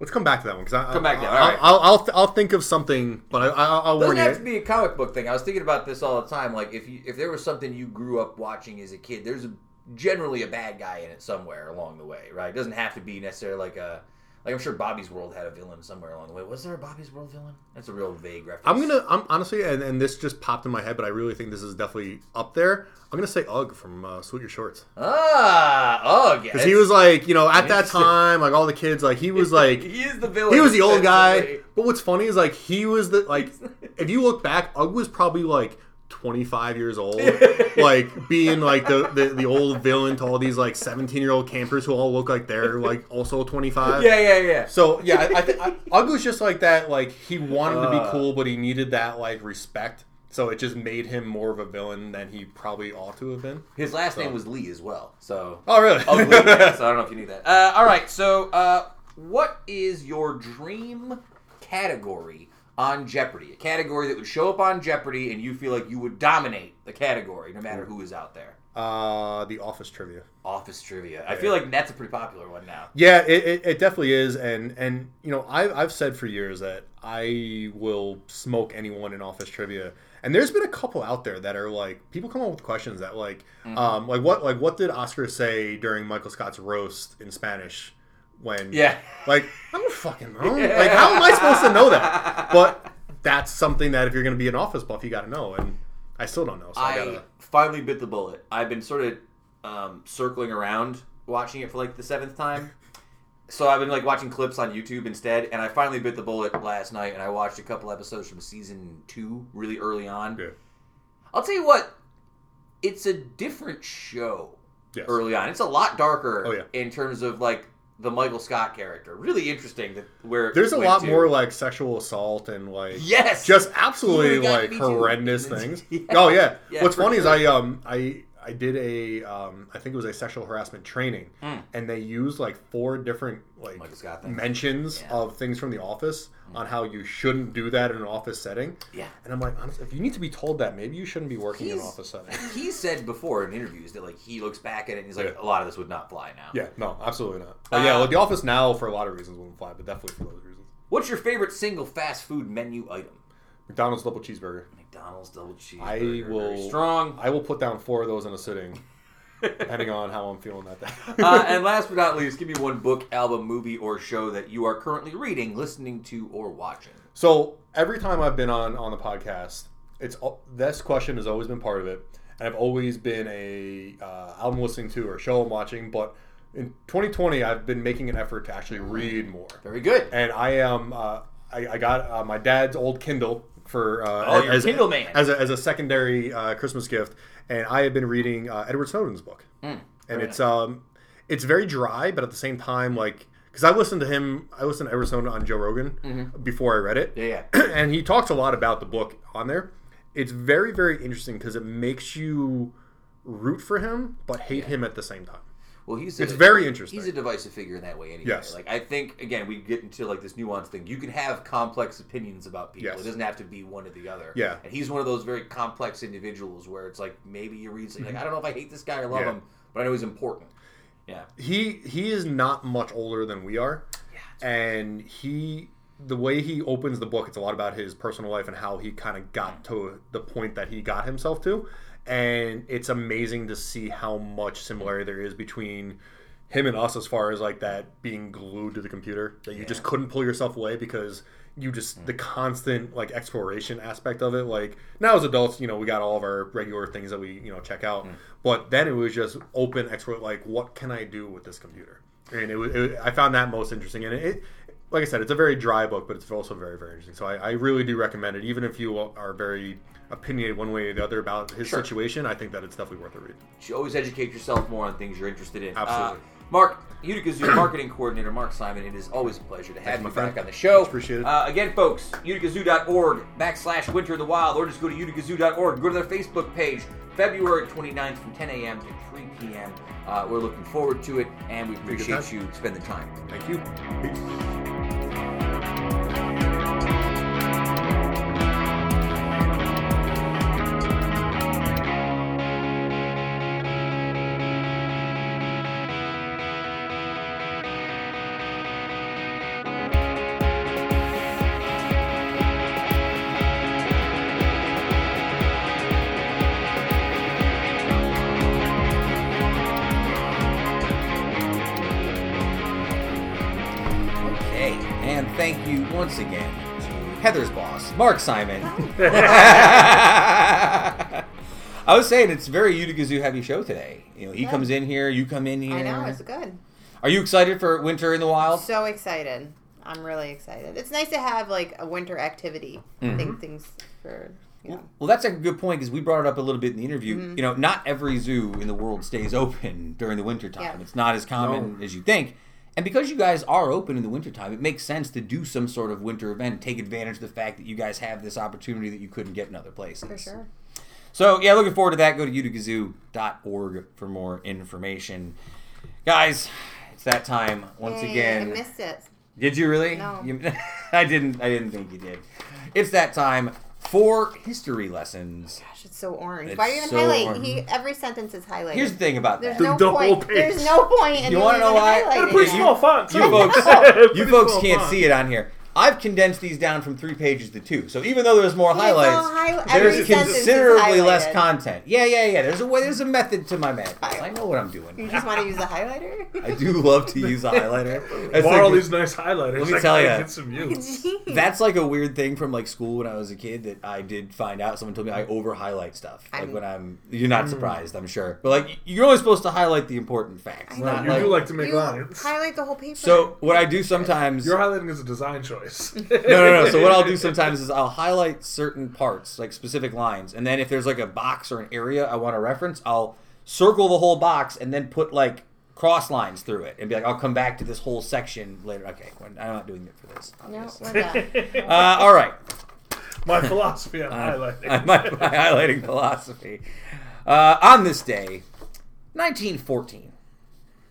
let's come back to that one because I Come back to it, I, all right. I'll, I'll I'll think of something, but I, I, I'll warn Doesn't have to be a comic book thing. I was thinking about this all the time. Like if you if there was something you grew up watching as a kid, there's a, generally a bad guy in it somewhere along the way, right? It doesn't have to be necessarily like a like I'm sure Bobby's World had a villain somewhere along the way. Was there a Bobby's World villain? That's a real vague reference. I'm gonna. I'm honestly, and, and this just popped in my head, but I really think this is definitely up there. I'm gonna say Ugg from uh, Salute Your Shorts ah oh because he was like, you know, at that time, like all the kids, like he was like, he is the villain. he was the old guy. But what's funny is like he was the like if you look back, Ugg was probably like 25 years old, like being like the, the the old villain to all these like 17 year old campers who all look like they're like also 25. Yeah, yeah, yeah. So yeah, I, I think Ugg was just like that. Like he wanted to be Uh. cool, but he needed that like respect. So it just made him more of a villain than he probably ought to have been. His last So- name was Lee as well. So Oh really? Oh, Lee, yeah, so I don't know if you knew that. Uh, all right, so uh, what is your dream category on Jeopardy? A category that would show up on Jeopardy, and you feel like you would dominate the category, no matter who is out there. uh, the Office trivia. Office trivia. I feel like that's a pretty popular one now. Yeah, it, it, it definitely is, and and you know I've I've said for years that I will smoke anyone in office trivia, and there's been a couple out there that are like people come up with questions that like Mm-hmm. um like what like what did Oscar say during Michael Scott's roast in Spanish when Yeah. like I don't fucking know like how am I supposed to know that but that's something that if you're gonna be an office buff you got to know and I still don't know so I, I gotta finally bit the bullet. I've been sort of um, circling around watching it for like the seventh time. So I've been like watching clips on YouTube instead, and I finally bit the bullet last night, and I watched a couple episodes from season two, really early on. yeah I'll tell you what, it's a different show yes. early on. It's a lot darker Oh, yeah. in terms of like the Michael Scott character. Really interesting that where There's a lot to. more like sexual assault and like yes, just absolutely like horrendous Yeah. things. Oh yeah. Yeah, What's funny is. I um I I did a um I think it was a sexual harassment training Mm. and they used like four different like mentions Yeah. Mm. of things from the office on how you shouldn't do that in an office setting. yeah. And I'm like, honestly, if you need to be told that, maybe you shouldn't be working in an office setting. He said before in interviews that like he looks back at it and he's like, Yeah. a lot of this would not fly now. yeah, no, absolutely not. But yeah, Uh, well, the office now for a lot of reasons wouldn't fly, but definitely for those reasons. What's your favorite single fast food menu item? McDonald's double cheeseburger. McDonald's double cheeseburger. I Very will- strong. I will put down four of those in a sitting, depending on how I'm feeling that day. uh, and last but not least, give me one book, album, movie, or show that you are currently reading, listening to, or watching. So every time I've been on on the podcast, it's this question has always been part of it, and I've always been a uh, album listening to or show I'm watching. But in 2020, I've been making an effort to actually read more, Very good. and I am uh, I, I got uh, my dad's old Kindle for uh, Oh, you're a Kindle man. as a, as a secondary uh, Christmas gift, and I have been reading uh, Edward Snowden's book, and very it's um it's very dry, but at the same time like. Because I listened to him, I listened to Edward Snowden on Joe Rogan before I read it, Yeah, yeah. and he talks a lot about the book on there. It's very, very interesting because it makes you root for him but hate him at the same time. Well, he's It's very interesting. He's a divisive figure in that way, anyway. Yes. Like I think again, we get into like this nuanced thing. You can have complex opinions about people. Yes. It doesn't have to be one or the other. Yeah. And he's one of those very complex individuals where it's like maybe you read something like mm-hmm. I don't know if I hate this guy or love Yeah. him, but I know he's important. Yeah. He he is not much older than we are, Yeah. and he the way he opens the book, it's a lot about his personal life and how he kind of got mm. to the point that he got himself to, and it's amazing to see how much similarity there is between him and us as far as like that being glued to the computer that you just couldn't pull yourself away because you just the mm. constant like exploration aspect of it. Like now as adults, you know, we got all of our regular things that we you know check out, mm. but then it was just open explore. Like, what can I do with this computer? And it was it, I found that most interesting, and it. Like I said, it's a very dry book, but it's also very, very interesting. So I, I really do recommend it, even if you are very opinionated one way or the other about his Sure. situation. I think that it's definitely worth a read. You always educate yourself more on things you're interested in. Absolutely. Uh, Mark, Utica Zoo marketing coordinator Mark Simon, it is always a pleasure to have Thanks, you friend. back on the show. Much appreciated. Uh, again, folks, uticazoo.org backslash winter in the wild, or just go to uticazoo.org. Go to their Facebook page, February 29th from 10 a.m. to 3 p.m. Uh, we're looking forward to it, and we appreciate you spending the time. Thank you. Peace. Mark Simon. I was saying it's very Utica Zoo heavy show today. You know, he Yeah. comes in here, you come in here. I know it's good. Are you excited for Winter in the Wild? So excited. I'm really excited. It's nice to have like a winter activity. Mm-hmm. Think things for yeah. Well, that's a good point because we brought it up a little bit in the interview. Mm-hmm. You know, not every zoo in the world stays open during the winter time. Yeah. It's not as common as you think. And because you guys are open in the wintertime, it makes sense to do some sort of winter event take advantage of the fact that you guys have this opportunity that you couldn't get in other places. For sure. So, yeah, looking forward to that. Go to uticazoo.org for more information. Guys, it's that time once Yay, again. I missed it. Did you really? No. You- I didn't. I didn't think you did. It's that time for history lessons. Gosh, it's so orange. It's Why are you even so highlighting? orange. He every sentence is highlighted. Here's the thing about There's that. no The whole point. page. There's no point. In You wanna know even why? highlighting Pretty it. small font. You too. folks, Pretty you folks small can't font. see it on here. I've condensed these down from three pages to two. So even though there's more It's all highlights, high- every there's sentence is considerably less highlighted. content. Yeah, yeah, yeah. There's a way. There's a method to my madness. I know what I'm doing. You doing. just want to use a highlighter? I do love to use a highlighter. That's Borrow like- these nice highlighters. Let me I tell gotta ya. Get some use. That's like a weird thing from like school when I was a kid that I did find out. Someone told me I over highlight stuff. Like I'm- when I'm, you're not hmm. surprised, I'm sure. But like you're only supposed to highlight the important facts. I Not you like, do like to make you lines. highlight the whole paper. so what I do sometimes. Your highlighting is a design choice. no, no, no. So what I'll do sometimes is I'll highlight certain parts, like specific lines, and then if there's like a box or an area I want to reference, I'll circle the whole box and then put like cross lines through it and be like, I'll come back to this whole section later. Okay, when- I'm not doing it for this. no, obviously. we're done. Uh, all right. My philosophy on Uh, highlighting. my, my highlighting philosophy. Uh, on this day, 1914,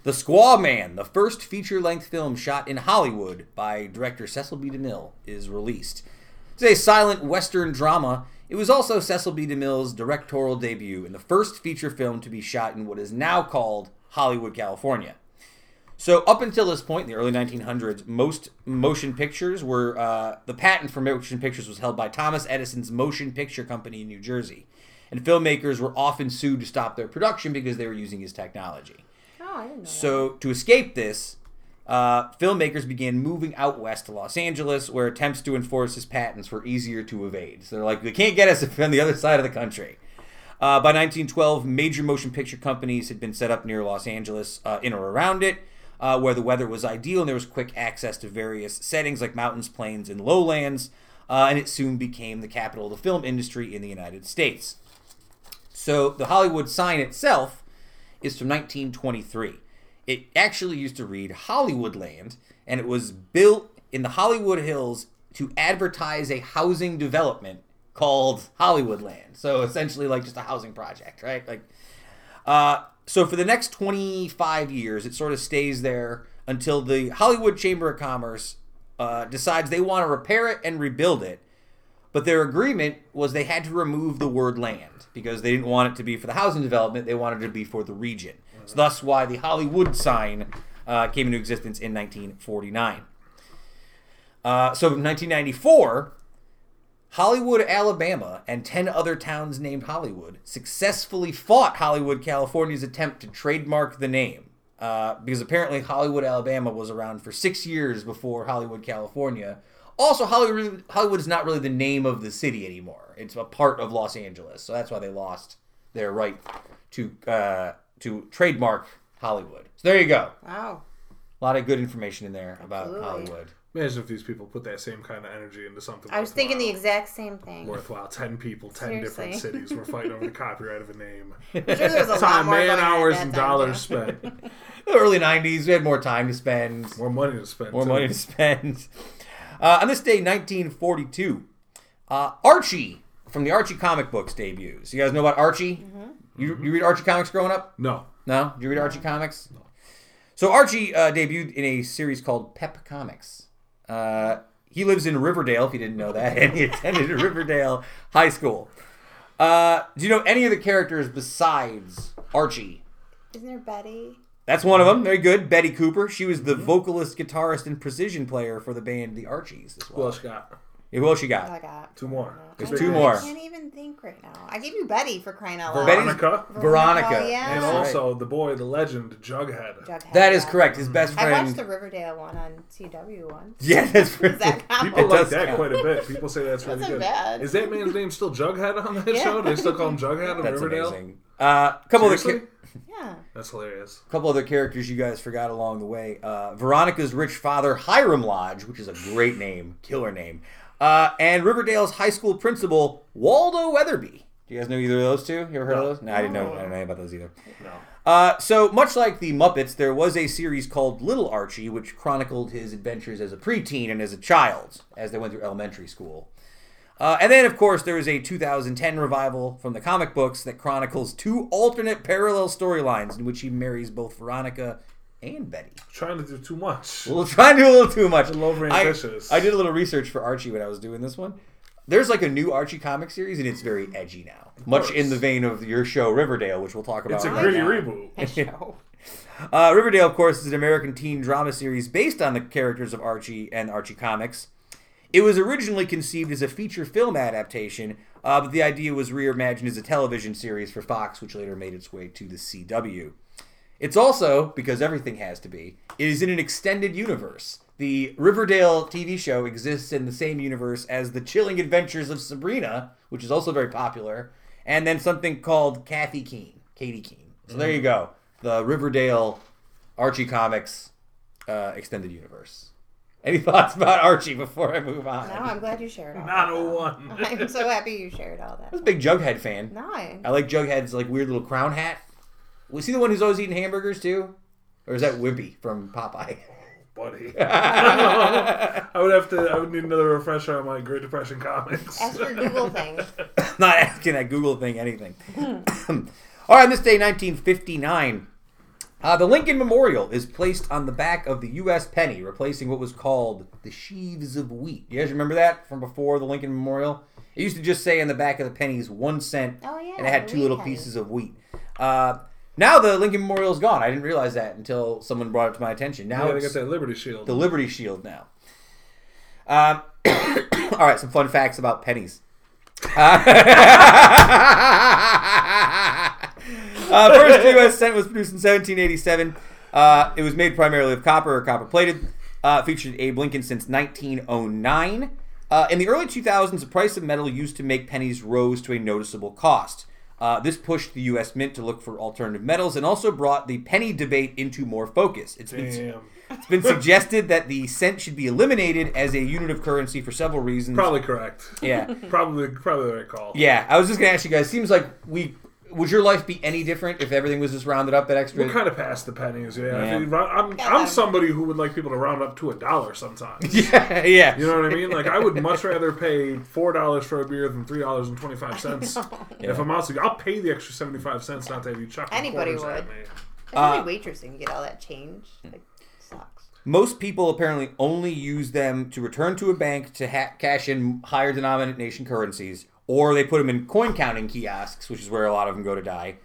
The Squaw Man, the first feature length film shot in Hollywood by director Cecil B. DeMille, is released. It's a silent Western drama. It was also Cecil B. DeMille's directorial debut and the first feature film to be shot in what is now called Hollywood, California. So up until this point, in the early 1900s, most motion pictures were uh, the patent for motion pictures was held by Thomas Edison's Motion Picture Company in New Jersey, and filmmakers were often sued to stop their production because they were using his technology. Oh. So to escape this, uh, filmmakers began moving out west to Los Angeles, where attempts to enforce his patents were easier to evade. So they're like, they can't get us if we're on the other side of the country. Uh, by 1912, major motion picture companies had been set up near Los Angeles, uh, in or around it, uh, where the weather was ideal and there was quick access to various settings like mountains, plains, and lowlands. Uh, and it soon became the capital of the film industry in the United States. So the Hollywood sign itself is from 1923. It actually used to read Hollywoodland, and it was built in the Hollywood Hills to advertise a housing development called Hollywoodland. So essentially, like just a housing project, right? Like, uh, so for the next 25 years, it sort of stays there until the Hollywood Chamber of Commerce uh, decides they want to repair it and rebuild it. But their agreement was they had to remove the word land because they didn't want it to be for the housing development. They wanted it to be for the region. So thus why the Hollywood sign uh, came into existence in 1949. Uh, so in 1994, Hollywood, Alabama, and 10 other towns named Hollywood successfully fought Hollywood, California's attempt to trademark the name. Uh, because apparently Hollywood, Alabama was around for six years before Hollywood, California, Also, Hollywood Hollywood is not really the name of the city anymore. It's a part of Los Angeles, so that's why they lost their right to uh, to trademark Hollywood. So there you go. Wow. A lot of good information in there about Absolutely. Hollywood. Imagine if these people put that same kind of energy into something. I was thinking the exact same thing. worthwhile. Ten people, ten different cities were fighting over the copyright of a name. Sure there was a lot Time, more man, going on at hours, and dollars too. spent. The early '90s, we had more time to spend, More money to spend. more too. money to spend. Uh, on this day, 1942, uh, Archie from the Archie comic books debuts. You guys know about Archie? You, you read Archie comics growing up? No. No? Did you read Archie comics? No. So Archie uh, debuted in a series called Pep Comics. Uh, he lives in Riverdale, if you didn't know that, and he attended Riverdale High School. Uh, do you know any of the characters besides Archie? Isn't there Betty? That's one of uh-huh. them. Very good. Betty Cooper. She was the mm-hmm. vocalist, guitarist, and percussion player for the band The Archies as Who well. else you got? Yeah, who else you I got? got Two more. There's two know, more. I can't even think right now. I gave you Betty for crying out loud. Betty's- Veronica. Veronica. Oh, yeah. And That's also the boy, the legend, Jughead. Jughead, That is yeah. correct. His mm-hmm. best friend. I watched the Riverdale one on CW once. Yeah, that's Does right. that count? People It like that count. quite a bit. People say that's really Wasn't good. bad. Is that man's name still Jughead on that Yeah. show? Do they still call him Jughead on That's Riverdale? amazing. Uh, a couple of the Seriously? ca- Yeah. That's hilarious. A couple other characters you guys forgot along the way. Uh, Veronica's rich father, Hiram Lodge, which is a great name, killer name, uh, and Riverdale's high school principal, Waldo Weatherby. Do you guys know either of those two? You ever heard No. of those? No, I didn't know. I didn't know about those either. No. Uh, so much like the Muppets, there was a series called Little Archie, which chronicled his adventures as a preteen and as a child as they went through elementary school. Uh, and then, of course, there is a 2010 revival from the comic books that chronicles two alternate parallel storylines in which he marries both Veronica and Betty. Trying to do too much. We'll try and do a little too much. little overambitious. I, I did a little research for Archie when I was doing this one. There's like a new Archie comic series, and it's very edgy now, much course. in the vein of your show Riverdale, which we'll talk about. It's a gritty now. reboot. I. Uh, Riverdale, of course, is an American teen drama series based on the characters of Archie and Archie comics. It was originally conceived as a feature film adaptation, uh, but the idea was reimagined as a television series for Fox, which later made its way to the CW. It's also, because everything has to be, it is in an extended universe. The Riverdale TV show exists in the same universe as The Chilling Adventures of Sabrina, which is also very popular, and then something called Kathy Keene, Katie Keene. So there you go. The Riverdale Archie Comics uh, extended universe. Any thoughts about Archie before I move on? No, I'm glad you shared all Not that. a though. one. I'm so happy you shared all that. I was a big Jughead fan. No, I, I like Jughead's like weird little crown hat. Was he the one who's always eating hamburgers too? Or is that Wimpy from Popeye? Buddy. I would have to. I would need another refresher on my Great Depression comics. ask your Google thing. Not asking that Google thing anything. All right, on this day, 1959, uh, the Lincoln Memorial is placed on the back of the U.S. penny, replacing what was called the sheaves of wheat. You guys remember that from before the Lincoln Memorial? It used to just say in the back of the pennies one cent, Oh, yeah, and it had two little penny. pieces of wheat. Uh, now the Lincoln Memorial is gone. I didn't realize that until someone brought it to my attention. Now Yeah, they got that Liberty Shield. the Liberty Shield now. Um, all right, some fun facts about pennies. Uh, uh, first U.S. cent was produced in 1787. Uh, it was made primarily of copper or copper plated. Uh, featured Abe Lincoln since 1909. Uh, in the early 2000s, the price of metal used to make pennies rose to a noticeable cost. Uh, this pushed the U.S. Mint to look for alternative metals and also brought the penny debate into more focus. It's been it's been suggested that the cent should be eliminated as a unit of currency for several reasons. Probably correct. Yeah. Probably, probably the right call. Yeah, I was just gonna ask you guys. Seems like we would your life be any different if everything was just rounded up at extra? We're kind of past the pennies. Yeah, Yeah. I mean, I'm, I'm somebody who would like people to round up to a dollar sometimes. yeah, yeah. You know what I mean? Like I would much rather pay four dollars for a beer than three dollars and twenty five cents. If I'm out, I'll pay the extra seventy five cents not to have you chuck Anybody quarters at would. me. Especially Uh, waitressing, you get all that change. Like, sucks. Most people apparently only use them to return to a bank to ha- cash in higher denomination currencies, or they put them in coin counting kiosks, which is where a lot of them go to die.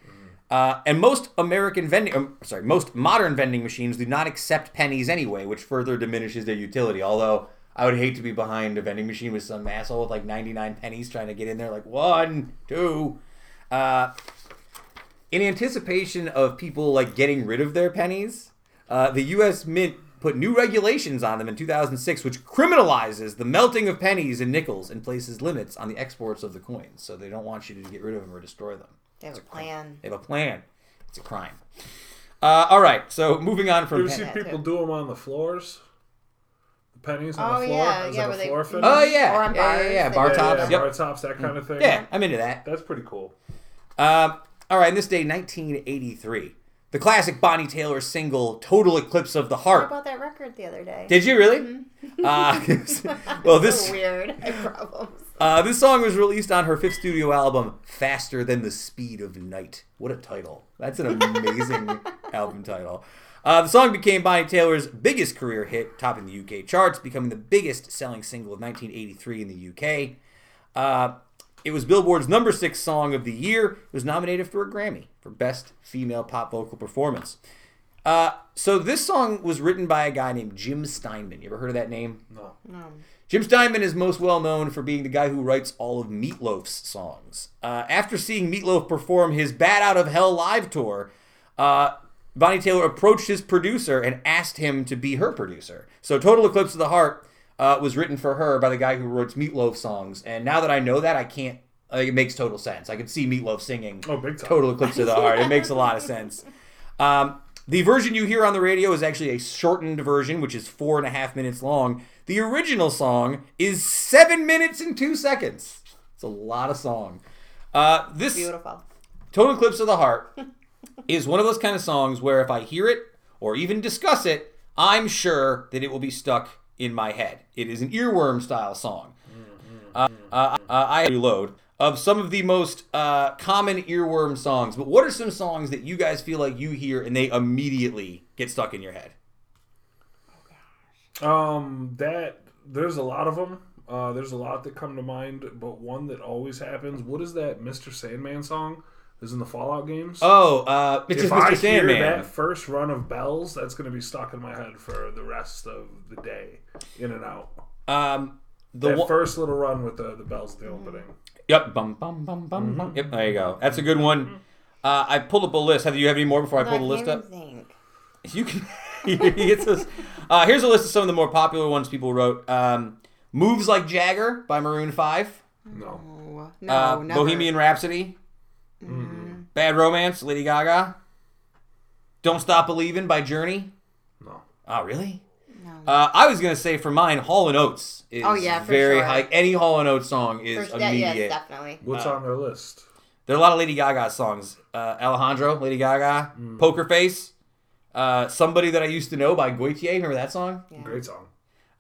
Uh, and most American vending, um, sorry, most modern vending machines do not accept pennies anyway, which further diminishes their utility. Although I would hate to be behind a vending machine with some asshole with like 99 pennies trying to get in there, like one, two. Uh, in anticipation of people like getting rid of their pennies, uh, the U.S. Mint put new regulations on them in 2006, which criminalizes the melting of pennies and nickels and places limits on the exports of the coins. So they don't want you to get rid of them or destroy them. They have a plan. They have a plan. It's a crime. Uh, all right, so moving on You from ever pen- see people do them on the floors? The pennies on Oh, the floor yeah, as yeah, like where a they- floor finish. Oh yeah, Or on yeah, yeah, bars, yeah, they bar tops. yeah, yep. bar tops, that kind of thing. Yeah, I'm into that. that's pretty cool. Um, all right, in this day, 1983, the classic Bonnie Tyler single "Total Eclipse of the Heart." I Heart." bought that record the other day. Did you really? Uh, well, this So weird. I problems. uh, this song was released on her fifth studio album, "Faster Than the Speed of Night." What a title! That's an amazing album title. Uh, the song became Bonnie Tyler's biggest career hit, topping the UK charts, becoming the biggest selling single of 1983 in the UK. It was Billboard's number six song of the year. It was nominated for a Grammy for Best Female Pop Vocal Performance. Uh, so this song was written by a guy named Jim Steinman. You ever heard of that name? No. No. Jim Steinman is most well known for being the guy who writes all of Meatloaf's songs. Uh, after seeing Meatloaf perform his Bat Out of Hell live tour, uh, Bonnie Tyler approached his producer and asked him to be her producer. So Total Eclipse of the Heart uh, was written for her by the guy who wrote Meatloaf songs. And now that I know that, I can't. Like, it makes total sense. I could see Meatloaf singing Oh, big time. Total Eclipse of the Heart. It makes a lot of sense. Um, the version you hear on the radio is actually a shortened version, which is four and a half minutes long. The original song is seven minutes and two seconds. It's a lot of song. Uh, this Beautiful. Total Eclipse of the Heart is one of those kind of songs where if I hear it or even discuss it, I'm sure that it will be stuck in my head. It is an earworm style song. Uh, uh, uh, I reload of some of the most uh, common earworm songs. But what are some songs that you guys feel like you hear and they immediately get stuck in your head? Oh gosh. Um, that there's a lot of them. Uh, there's a lot that come to mind, but one that always happens. What is that Mr. Sandman song? Is in the Fallout games. Oh, uh, it's if just I Mr. hear that first run of bells, that's going to be stuck in my head for the rest of the day, in and out. Um, the That one, first little run with the the bells at the opening. Yep. Bum bum bum bum bum. Yep. There you go. That's a good one. Uh, I pulled up a list. Have you have any more before I pull the list up? think. You can. he gets this. Uh, here's a list of some of the more popular ones people wrote. Um, Moves like Jagger by Maroon Five. No, no, uh, never. Bohemian Rhapsody. Bad Romance, Lady Gaga. Don't Stop Believing by Journey. no. Oh, really? No. Uh, I was gonna say for mine, Hall and Oates is Oh, yeah, very sure. high. Any Hall and Oates song is First, yeah, yes, immediate. definitely. What's Uh, on their list? There are a lot of Lady Gaga songs. Uh, Alejandro, Lady Gaga, Poker Face, uh, Somebody That I Used to Know by Gotye. Remember that song? Yeah. Great song.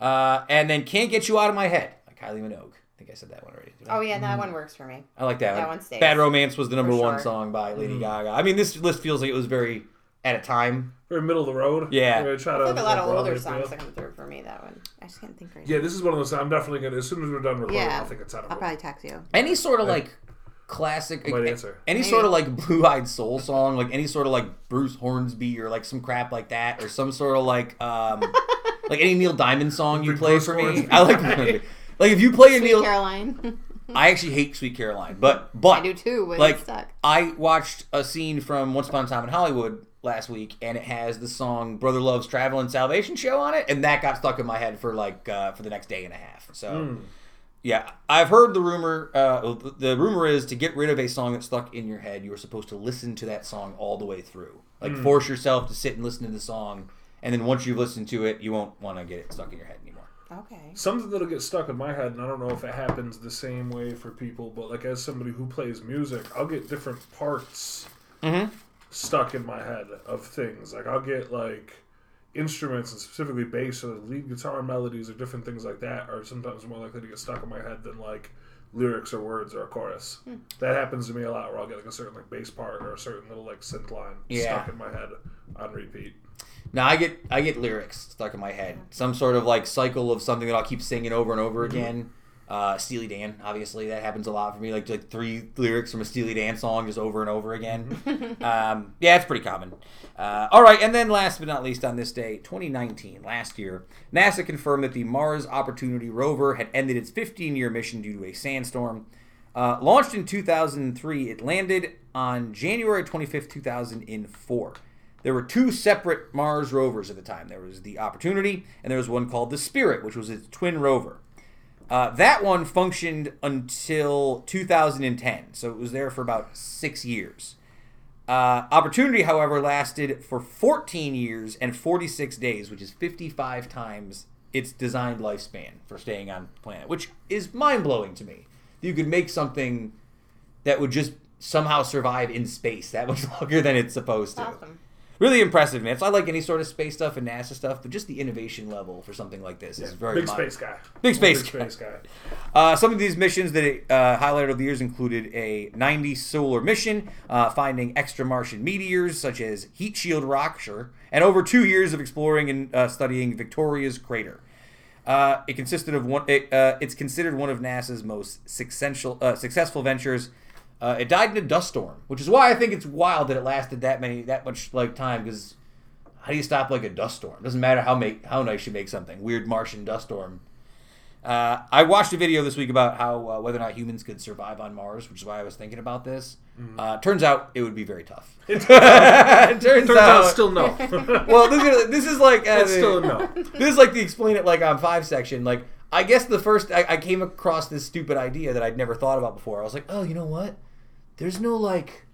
Uh, and then Can't Get You Out of My Head by Kylie Minogue. I think I said that one already. Did I? Oh yeah, that one works for me. I like that, that one. one stays. Bad Romance was the number For one song by Lady Gaga. I mean, this list feels like it was very at a time. Very middle of the road. Yeah. We're try I to feel like a lot of older songs feel. that come through for me. That one, I just can't think right Yeah, now. this is one of those. I'm definitely gonna. As soon as we're done recording, Yeah. I'll think it's out of I'll probably text you. Any sort of like classic, Might a- answer. any sort of like blue eyed soul song, like any sort of like Bruce Hornsby or like some crap like that, or some sort of like um like any Neil Diamond song you play Bruce for me. I like like if you play a Sweet Neil. Caroline. I actually hate Sweet Caroline, but but I do too. When like stuck. I watched a scene from Once Upon a Time in Hollywood last week, and it has the song "Brother Love's Traveling Salvation" show on it, and that got stuck in my head for like uh, for the next day and a half. So. Yeah, I've heard the rumor. Uh, the rumor is to get rid of a song that's stuck in your head, you are supposed to listen to that song all the way through. Like force yourself to sit and listen to the song, and then once you've listened to it, you won't want to get it stuck in your head anymore. Okay. Something that'll get stuck in my head, and I don't know if it happens the same way for people, but like as somebody who plays music, I'll get different parts Mm-hmm. stuck in my head of things. Like I'll get like instruments and specifically bass or lead guitar melodies or different things like that are sometimes more likely to get stuck in my head than like lyrics or words or a chorus. Hmm. That happens to me a lot where I'll get like a certain like bass part or a certain little like synth line Yeah. stuck in my head on repeat. Now I get I get lyrics stuck in my head, some sort of like cycle of something that I'll keep singing over and over again. Uh, Steely Dan, obviously, that happens a lot for me. Like like three lyrics from a Steely Dan song just over and over again. um, yeah, it's pretty common. Uh, all right, and then last but not least, on this day, 2019, last year, NASA confirmed that the Mars Opportunity rover had ended its 15-year mission due to a sandstorm. Uh, launched in 2003, it landed on January 25th, 2004. There were two separate Mars rovers at the time. There was the Opportunity, and there was one called the Spirit, which was its twin rover. Uh, that one functioned until 2010, so it was there for about six years. Uh, Opportunity, however, lasted for 14 years and 46 days, which is 55 times its designed lifespan for staying on planet, which is mind blowing to me. You could make something that would just somehow survive in space that much longer than it's supposed to. Awesome. Really impressive, man. So I like any sort of space stuff and NASA stuff, but just the innovation level for something like this is very Big mind- space guy. Big space Big guy. space guy. Uh, some of these missions that it uh, highlighted over the years included a 90 solar mission, uh, finding extra Martian meteors such as Heat Shield Rock, sure, and over two years of exploring and uh, studying Victoria's crater. Uh, it consisted of one. It, uh, it's considered one of NASA's most successful uh, successful ventures. Uh, it died in a dust storm, which is why I think it's wild that it lasted that many that much like time. Because how do you stop like a dust storm? Doesn't matter how make how nice you make something. Weird Martian dust storm. Uh, I watched a video this week about how uh, whether or not humans could survive on Mars, which is why I was thinking about this. Uh, turns out it would be very tough. it turns, Turns out, out, still no. well, this is, this is like uh, It's still a no. this is like the explain it like on five section. Like I guess the first I, I came across this stupid idea that I'd never thought about before. I was like, oh, you know what? There's no like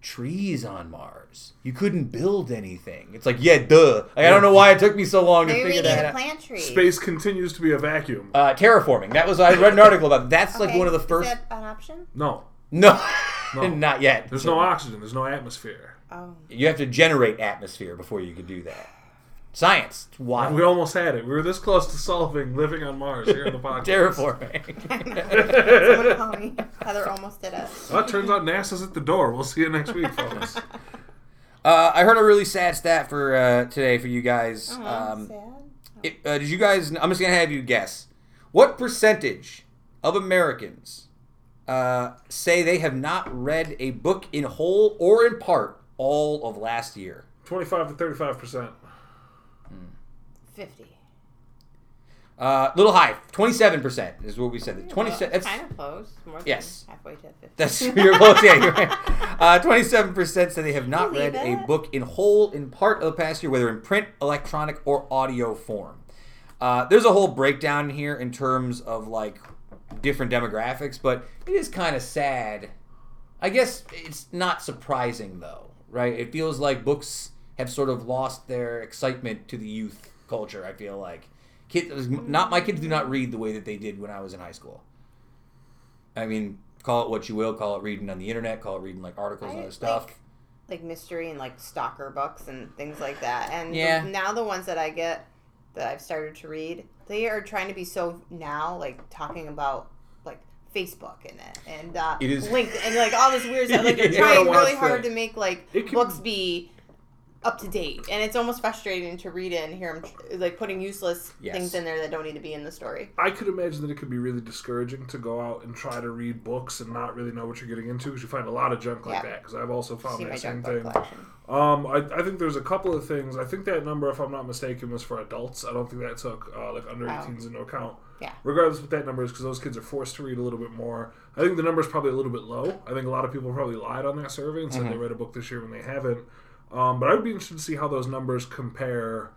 trees on Mars. You couldn't build anything. It's like yeah, duh. Like, I don't know why it took me so long to Maybe we figure need that a out. plant tree. Space continues to be a vacuum. Uh, terraforming. That was I read an article about. That's like Okay, one of the is first. that an option? No. No, No. not yet. There's no oxygen. There's no atmosphere. Oh. You have to generate atmosphere before you could do that. Science. It's wild. We almost had it. We were this close to solving living on Mars here in the podcast. Terraforming. Someone call me. Heather almost did it. Well, it turns out NASA's at the door. We'll see you next week, folks. uh, I heard a really sad stat for uh, today for you guys. Oh, Um, sad. it, uh, did you guys? I'm just gonna have you guess. What percentage of Americans uh, say they have not read a book in whole or in part all of last year? 25 to 35 percent. 50. Uh, little high, 27 percent is what we said. 27. Well, kind of close. More than Yes. halfway to 50. That's you're close. Yeah, you're right. Uh, Twenty-seven percent said they have not read a book in whole, in part of the past year, whether in print, electronic, or audio form. Uh, there's a whole breakdown here in terms of like different demographics, but it is kind of sad. I guess it's not surprising though, right? It feels like books have sort of lost their excitement to the youth culture. I feel like kids, not my kids, do not read the way that they did when I was in high school. I mean, call it what you will, call it reading on the internet, call it reading like articles and other stuff. like- like mystery and like stalker books and things like that. And the- now the ones that I get that I've started to read, they are trying to be so now like talking about like Facebook and it and uh, It is- linked and like all this weird stuff. Like they're trying really hard to make like It can- books be up to date, and it's almost frustrating to read it and hear them like putting useless Yes. things in there that don't need to be in the story. I could imagine that it could be really discouraging to go out and try to read books and not really know what you're getting into because you find a lot of junk like Yeah. that. Because I've also found See that same thing. Um, I, I think there's a couple of things. I think that number, if I'm not mistaken, was for adults. I don't think that took uh, like under Oh. 18s into account. Yeah. Regardless of what that number is, because those kids are forced to read a little bit more. I think the number is probably a little bit low. I think a lot of people probably lied on that survey and said they read a book this year when they haven't. Um, but I would be interested to see how those numbers compare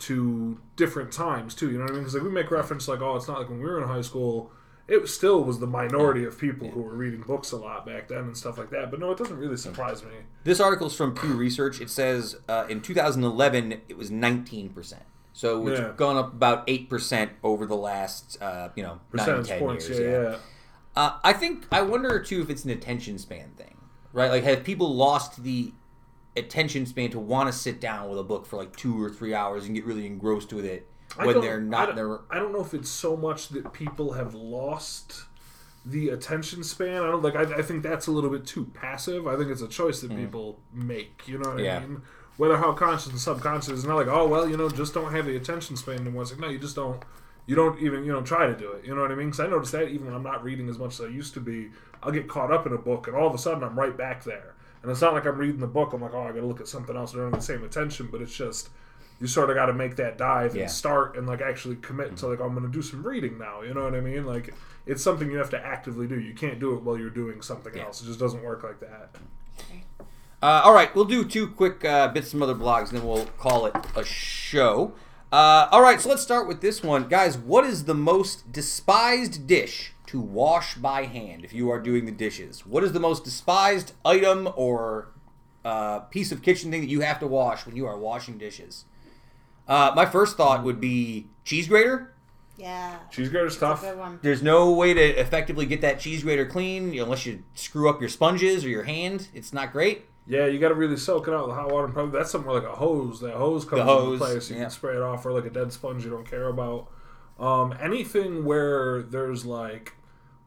to different times too. You know what I mean? Because like we make reference like, oh, it's not like when we were in high school. It still was the minority of people who were reading books a lot back then and stuff like that. But no, it doesn't really surprise me. This article is from Pew Research. It says uh, in 2011 it was 19%. So it's Yeah. gone up about 8% over the last, uh, you know, nine, 10 points, years. yeah, yeah. Uh, I think, I wonder too if it's an attention span thing, right? Like, have people lost the attention span to want to sit down with a book for like two or three hours and get really engrossed with it when they're not don't, there? I don't know if it's so much that people have lost the attention span. I don't like. I, I think that's a little bit too passive. I think it's a choice that hmm. people make. You know what. Yeah. I mean? Whether how conscious and subconscious, it's not like oh well, you know, just don't have the attention span anymore. It's like no, you just don't. You don't even you know try to do it. You know what I mean? Because I noticed that even when I'm not reading as much as I used to be, I'll get caught up in a book, and all of a sudden I'm right back there. And it's not like I'm reading the book. I'm like, oh, I got to look at something else. I don't have the same attention, but it's just you sort of got to make that dive Yeah. and start and like actually commit to like I'm going to do some reading now. You know what I mean? Like it's something you have to actively do. You can't do it while you're doing something Yeah. else. It just doesn't work like that. Uh, all right, we'll do two quick uh, bits from other blogs, and then we'll call it a show. Uh, all right, so let's start with this one, guys. What is the most despised dish to wash by hand if you are doing the dishes? What is the most despised item or uh, piece of kitchen thing that you have to wash when you are washing dishes? Uh, my first thought would be cheese grater. Yeah. Cheese grater's tough. Good one. There's no way to effectively get that cheese grater clean unless you screw up your sponges or your hand. It's not great. Yeah, you got to really soak it out with hot water. And probably that's something like a hose. That hose comes The hose, into place. You yeah. can spray it off, or like a dead sponge you don't care about. Um, anything where there's like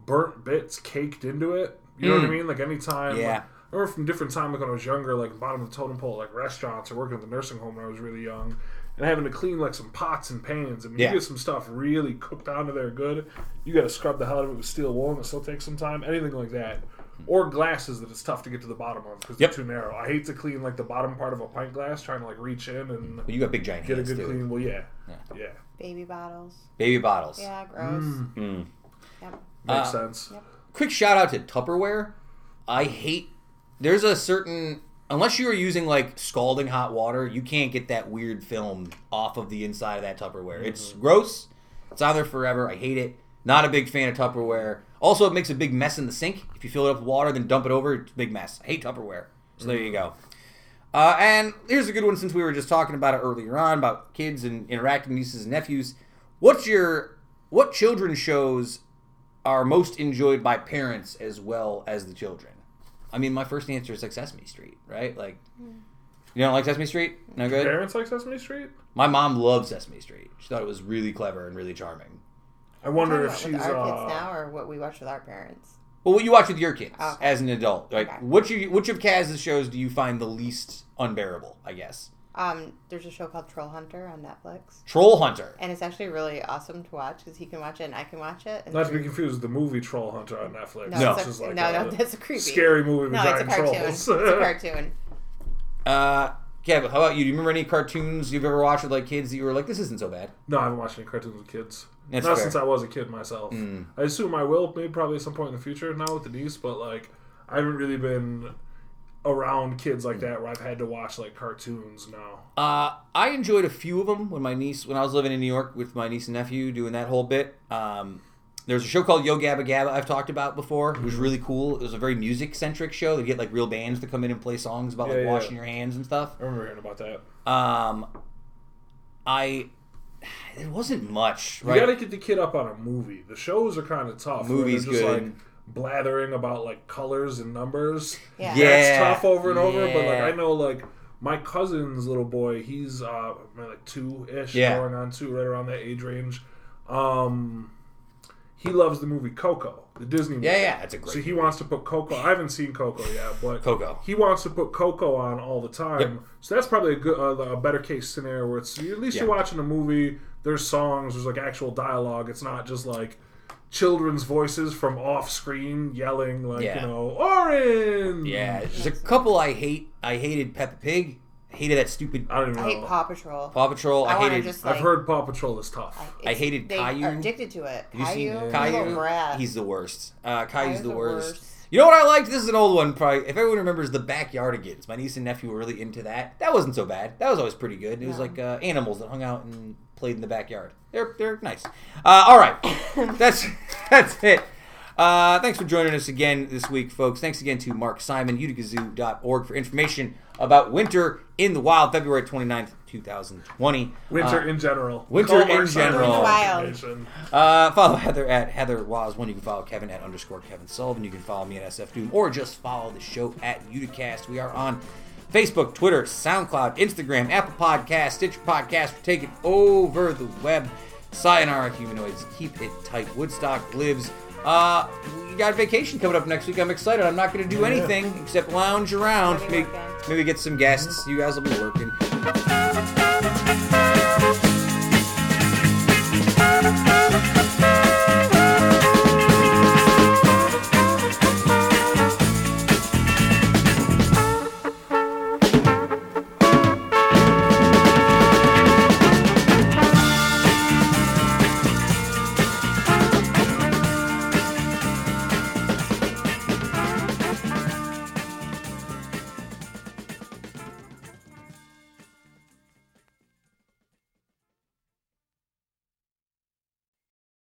burnt bits caked into it. You know what I mean? Like anytime. Mm. Yeah. Like, I remember from different time like when I was younger, like bottom of the totem pole, like restaurants or working at the nursing home when I was really young, and having to clean like some pots and pans. I mean, Yeah. you get some stuff really cooked onto there good. You got to scrub the hell out of it with steel wool, and it still takes some time. Anything like that. Or glasses that it's tough to get to the bottom of because Yep. they're too narrow. I hate to clean like the bottom part of a pint glass, trying to like reach in and Well, you got big giant get a good too. clean. Well, yeah, Yeah. yeah, Baby bottles. Baby bottles. Yeah, gross. Mm. Yep. Makes Uh, sense. Quick shout out to Tupperware. I hate. There's a certain unless you are using like scalding hot water, you can't get that weird film off of the inside of that Tupperware. It's gross. It's on there forever. I hate it. Not a big fan of Tupperware. Also, it makes a big mess in the sink. If you fill it up with water, then dump it over, it's a big mess. I hate Tupperware. So there you go. Uh, and here's a good one since we were just talking about it earlier on about kids and interacting nieces and nephews. What's your what children's shows are most enjoyed by parents as well as the children? I mean, my first answer is like Sesame Street, right? Like, you don't like Sesame Street? No good. Parents like Sesame Street. My mom loved Sesame Street. She thought it was really clever and really charming. I wonder if she's with our uh, kids now or what we watch with our parents. Well, what you watch with your kids Okay. as an adult, like Okay. which you, which of Kaz's shows do you find the least unbearable? I guess Um, there's a show called Troll Hunter on Netflix, Troll Hunter. and it's actually really awesome to watch because he can watch it and I can watch it. And not to be confused with the movie Troll Hunter on Netflix. no, No. it's a, like no, a no, that's a creepy. scary movie with No, it's a giant cartoon. trolls. it's a cartoon. Uh, Kev, how about you? Do you remember any cartoons you've ever watched with like kids that you were like, this isn't so bad? No, I haven't watched any cartoons with kids. That's Not fair. since I was a kid myself. Mm. I assume I will, maybe probably at some point in the future now with the niece, but like I haven't really been around kids like that where I've had to watch like cartoons now. Uh, I enjoyed a few of them when my niece, when I was living in New York with my niece and nephew, doing that whole bit. Um, there's a show called Yo Gabba Gabba I've talked about before. It was really cool. It was a very music centric show. They get like real bands to come in and play songs about like Yeah, yeah. washing your hands and stuff. I remember hearing about that. Um, I it wasn't much. You gotta get the kid up on a movie. The shows are kind of tough. Movie's good. like blathering about like colors and numbers. Yeah. Yeah. That's tough over and over. But like. I know like my cousin's little boy, he's uh like two ish, Yeah. going on two, right around that age range. Um, he loves the movie Coco, the Disney movie. Yeah, yeah, that's a great So he wants to put Coco. I haven't seen Coco yet, but Coco. He wants to put Coco on all the time. Yep. So that's probably a good, uh, a better case scenario where it's at least Yeah. you're watching a movie. There's songs. There's like actual dialogue. It's not just like children's voices from off screen yelling like Yeah. you know orange. Yeah, there's a couple I hate. I hated Peppa Pig. Hated that stupid I don't even know. I hate Paw Patrol. Paw Patrol. I, I want hated. just like. I've heard Paw Patrol is tough. I it's- hated they Caillou. Are addicted to it. Have you seen Caillou, Caillou? little. He's the worst. Uh, Caillou's Caillou's the the worst. worst. You know what I liked? This is an old one. Probably, if everyone remembers the Backyardigans, my niece and nephew were really into that. That wasn't so bad. That was always pretty good. It was like uh, animals that hung out and played in the backyard. They're they're nice. Uh, all right, that's that's it. Uh, thanks for joining us again this week, folks. Thanks again to Mark Simon, uticazoo.org for information about Winter in the Wild, February 29th, 2020. Winter Uh, in general. Winter Call in Simon general. for Wild. Uh, follow Heather at Heather Waz one. You can follow Kevin at underscore Kevin Sullivan. You can follow me at SF Doom, or just follow the show at Uticast. We are on Facebook, Twitter, SoundCloud, Instagram, Apple Podcast, Stitcher Podcast. We're taking over the web. Sayonara Humanoids. Keep it tight. Woodstock lives. Uh, we got vacation coming up next week. I'm excited. I'm not going to do Yeah. anything except lounge around. Maybe, maybe get some guests. You guys will be working.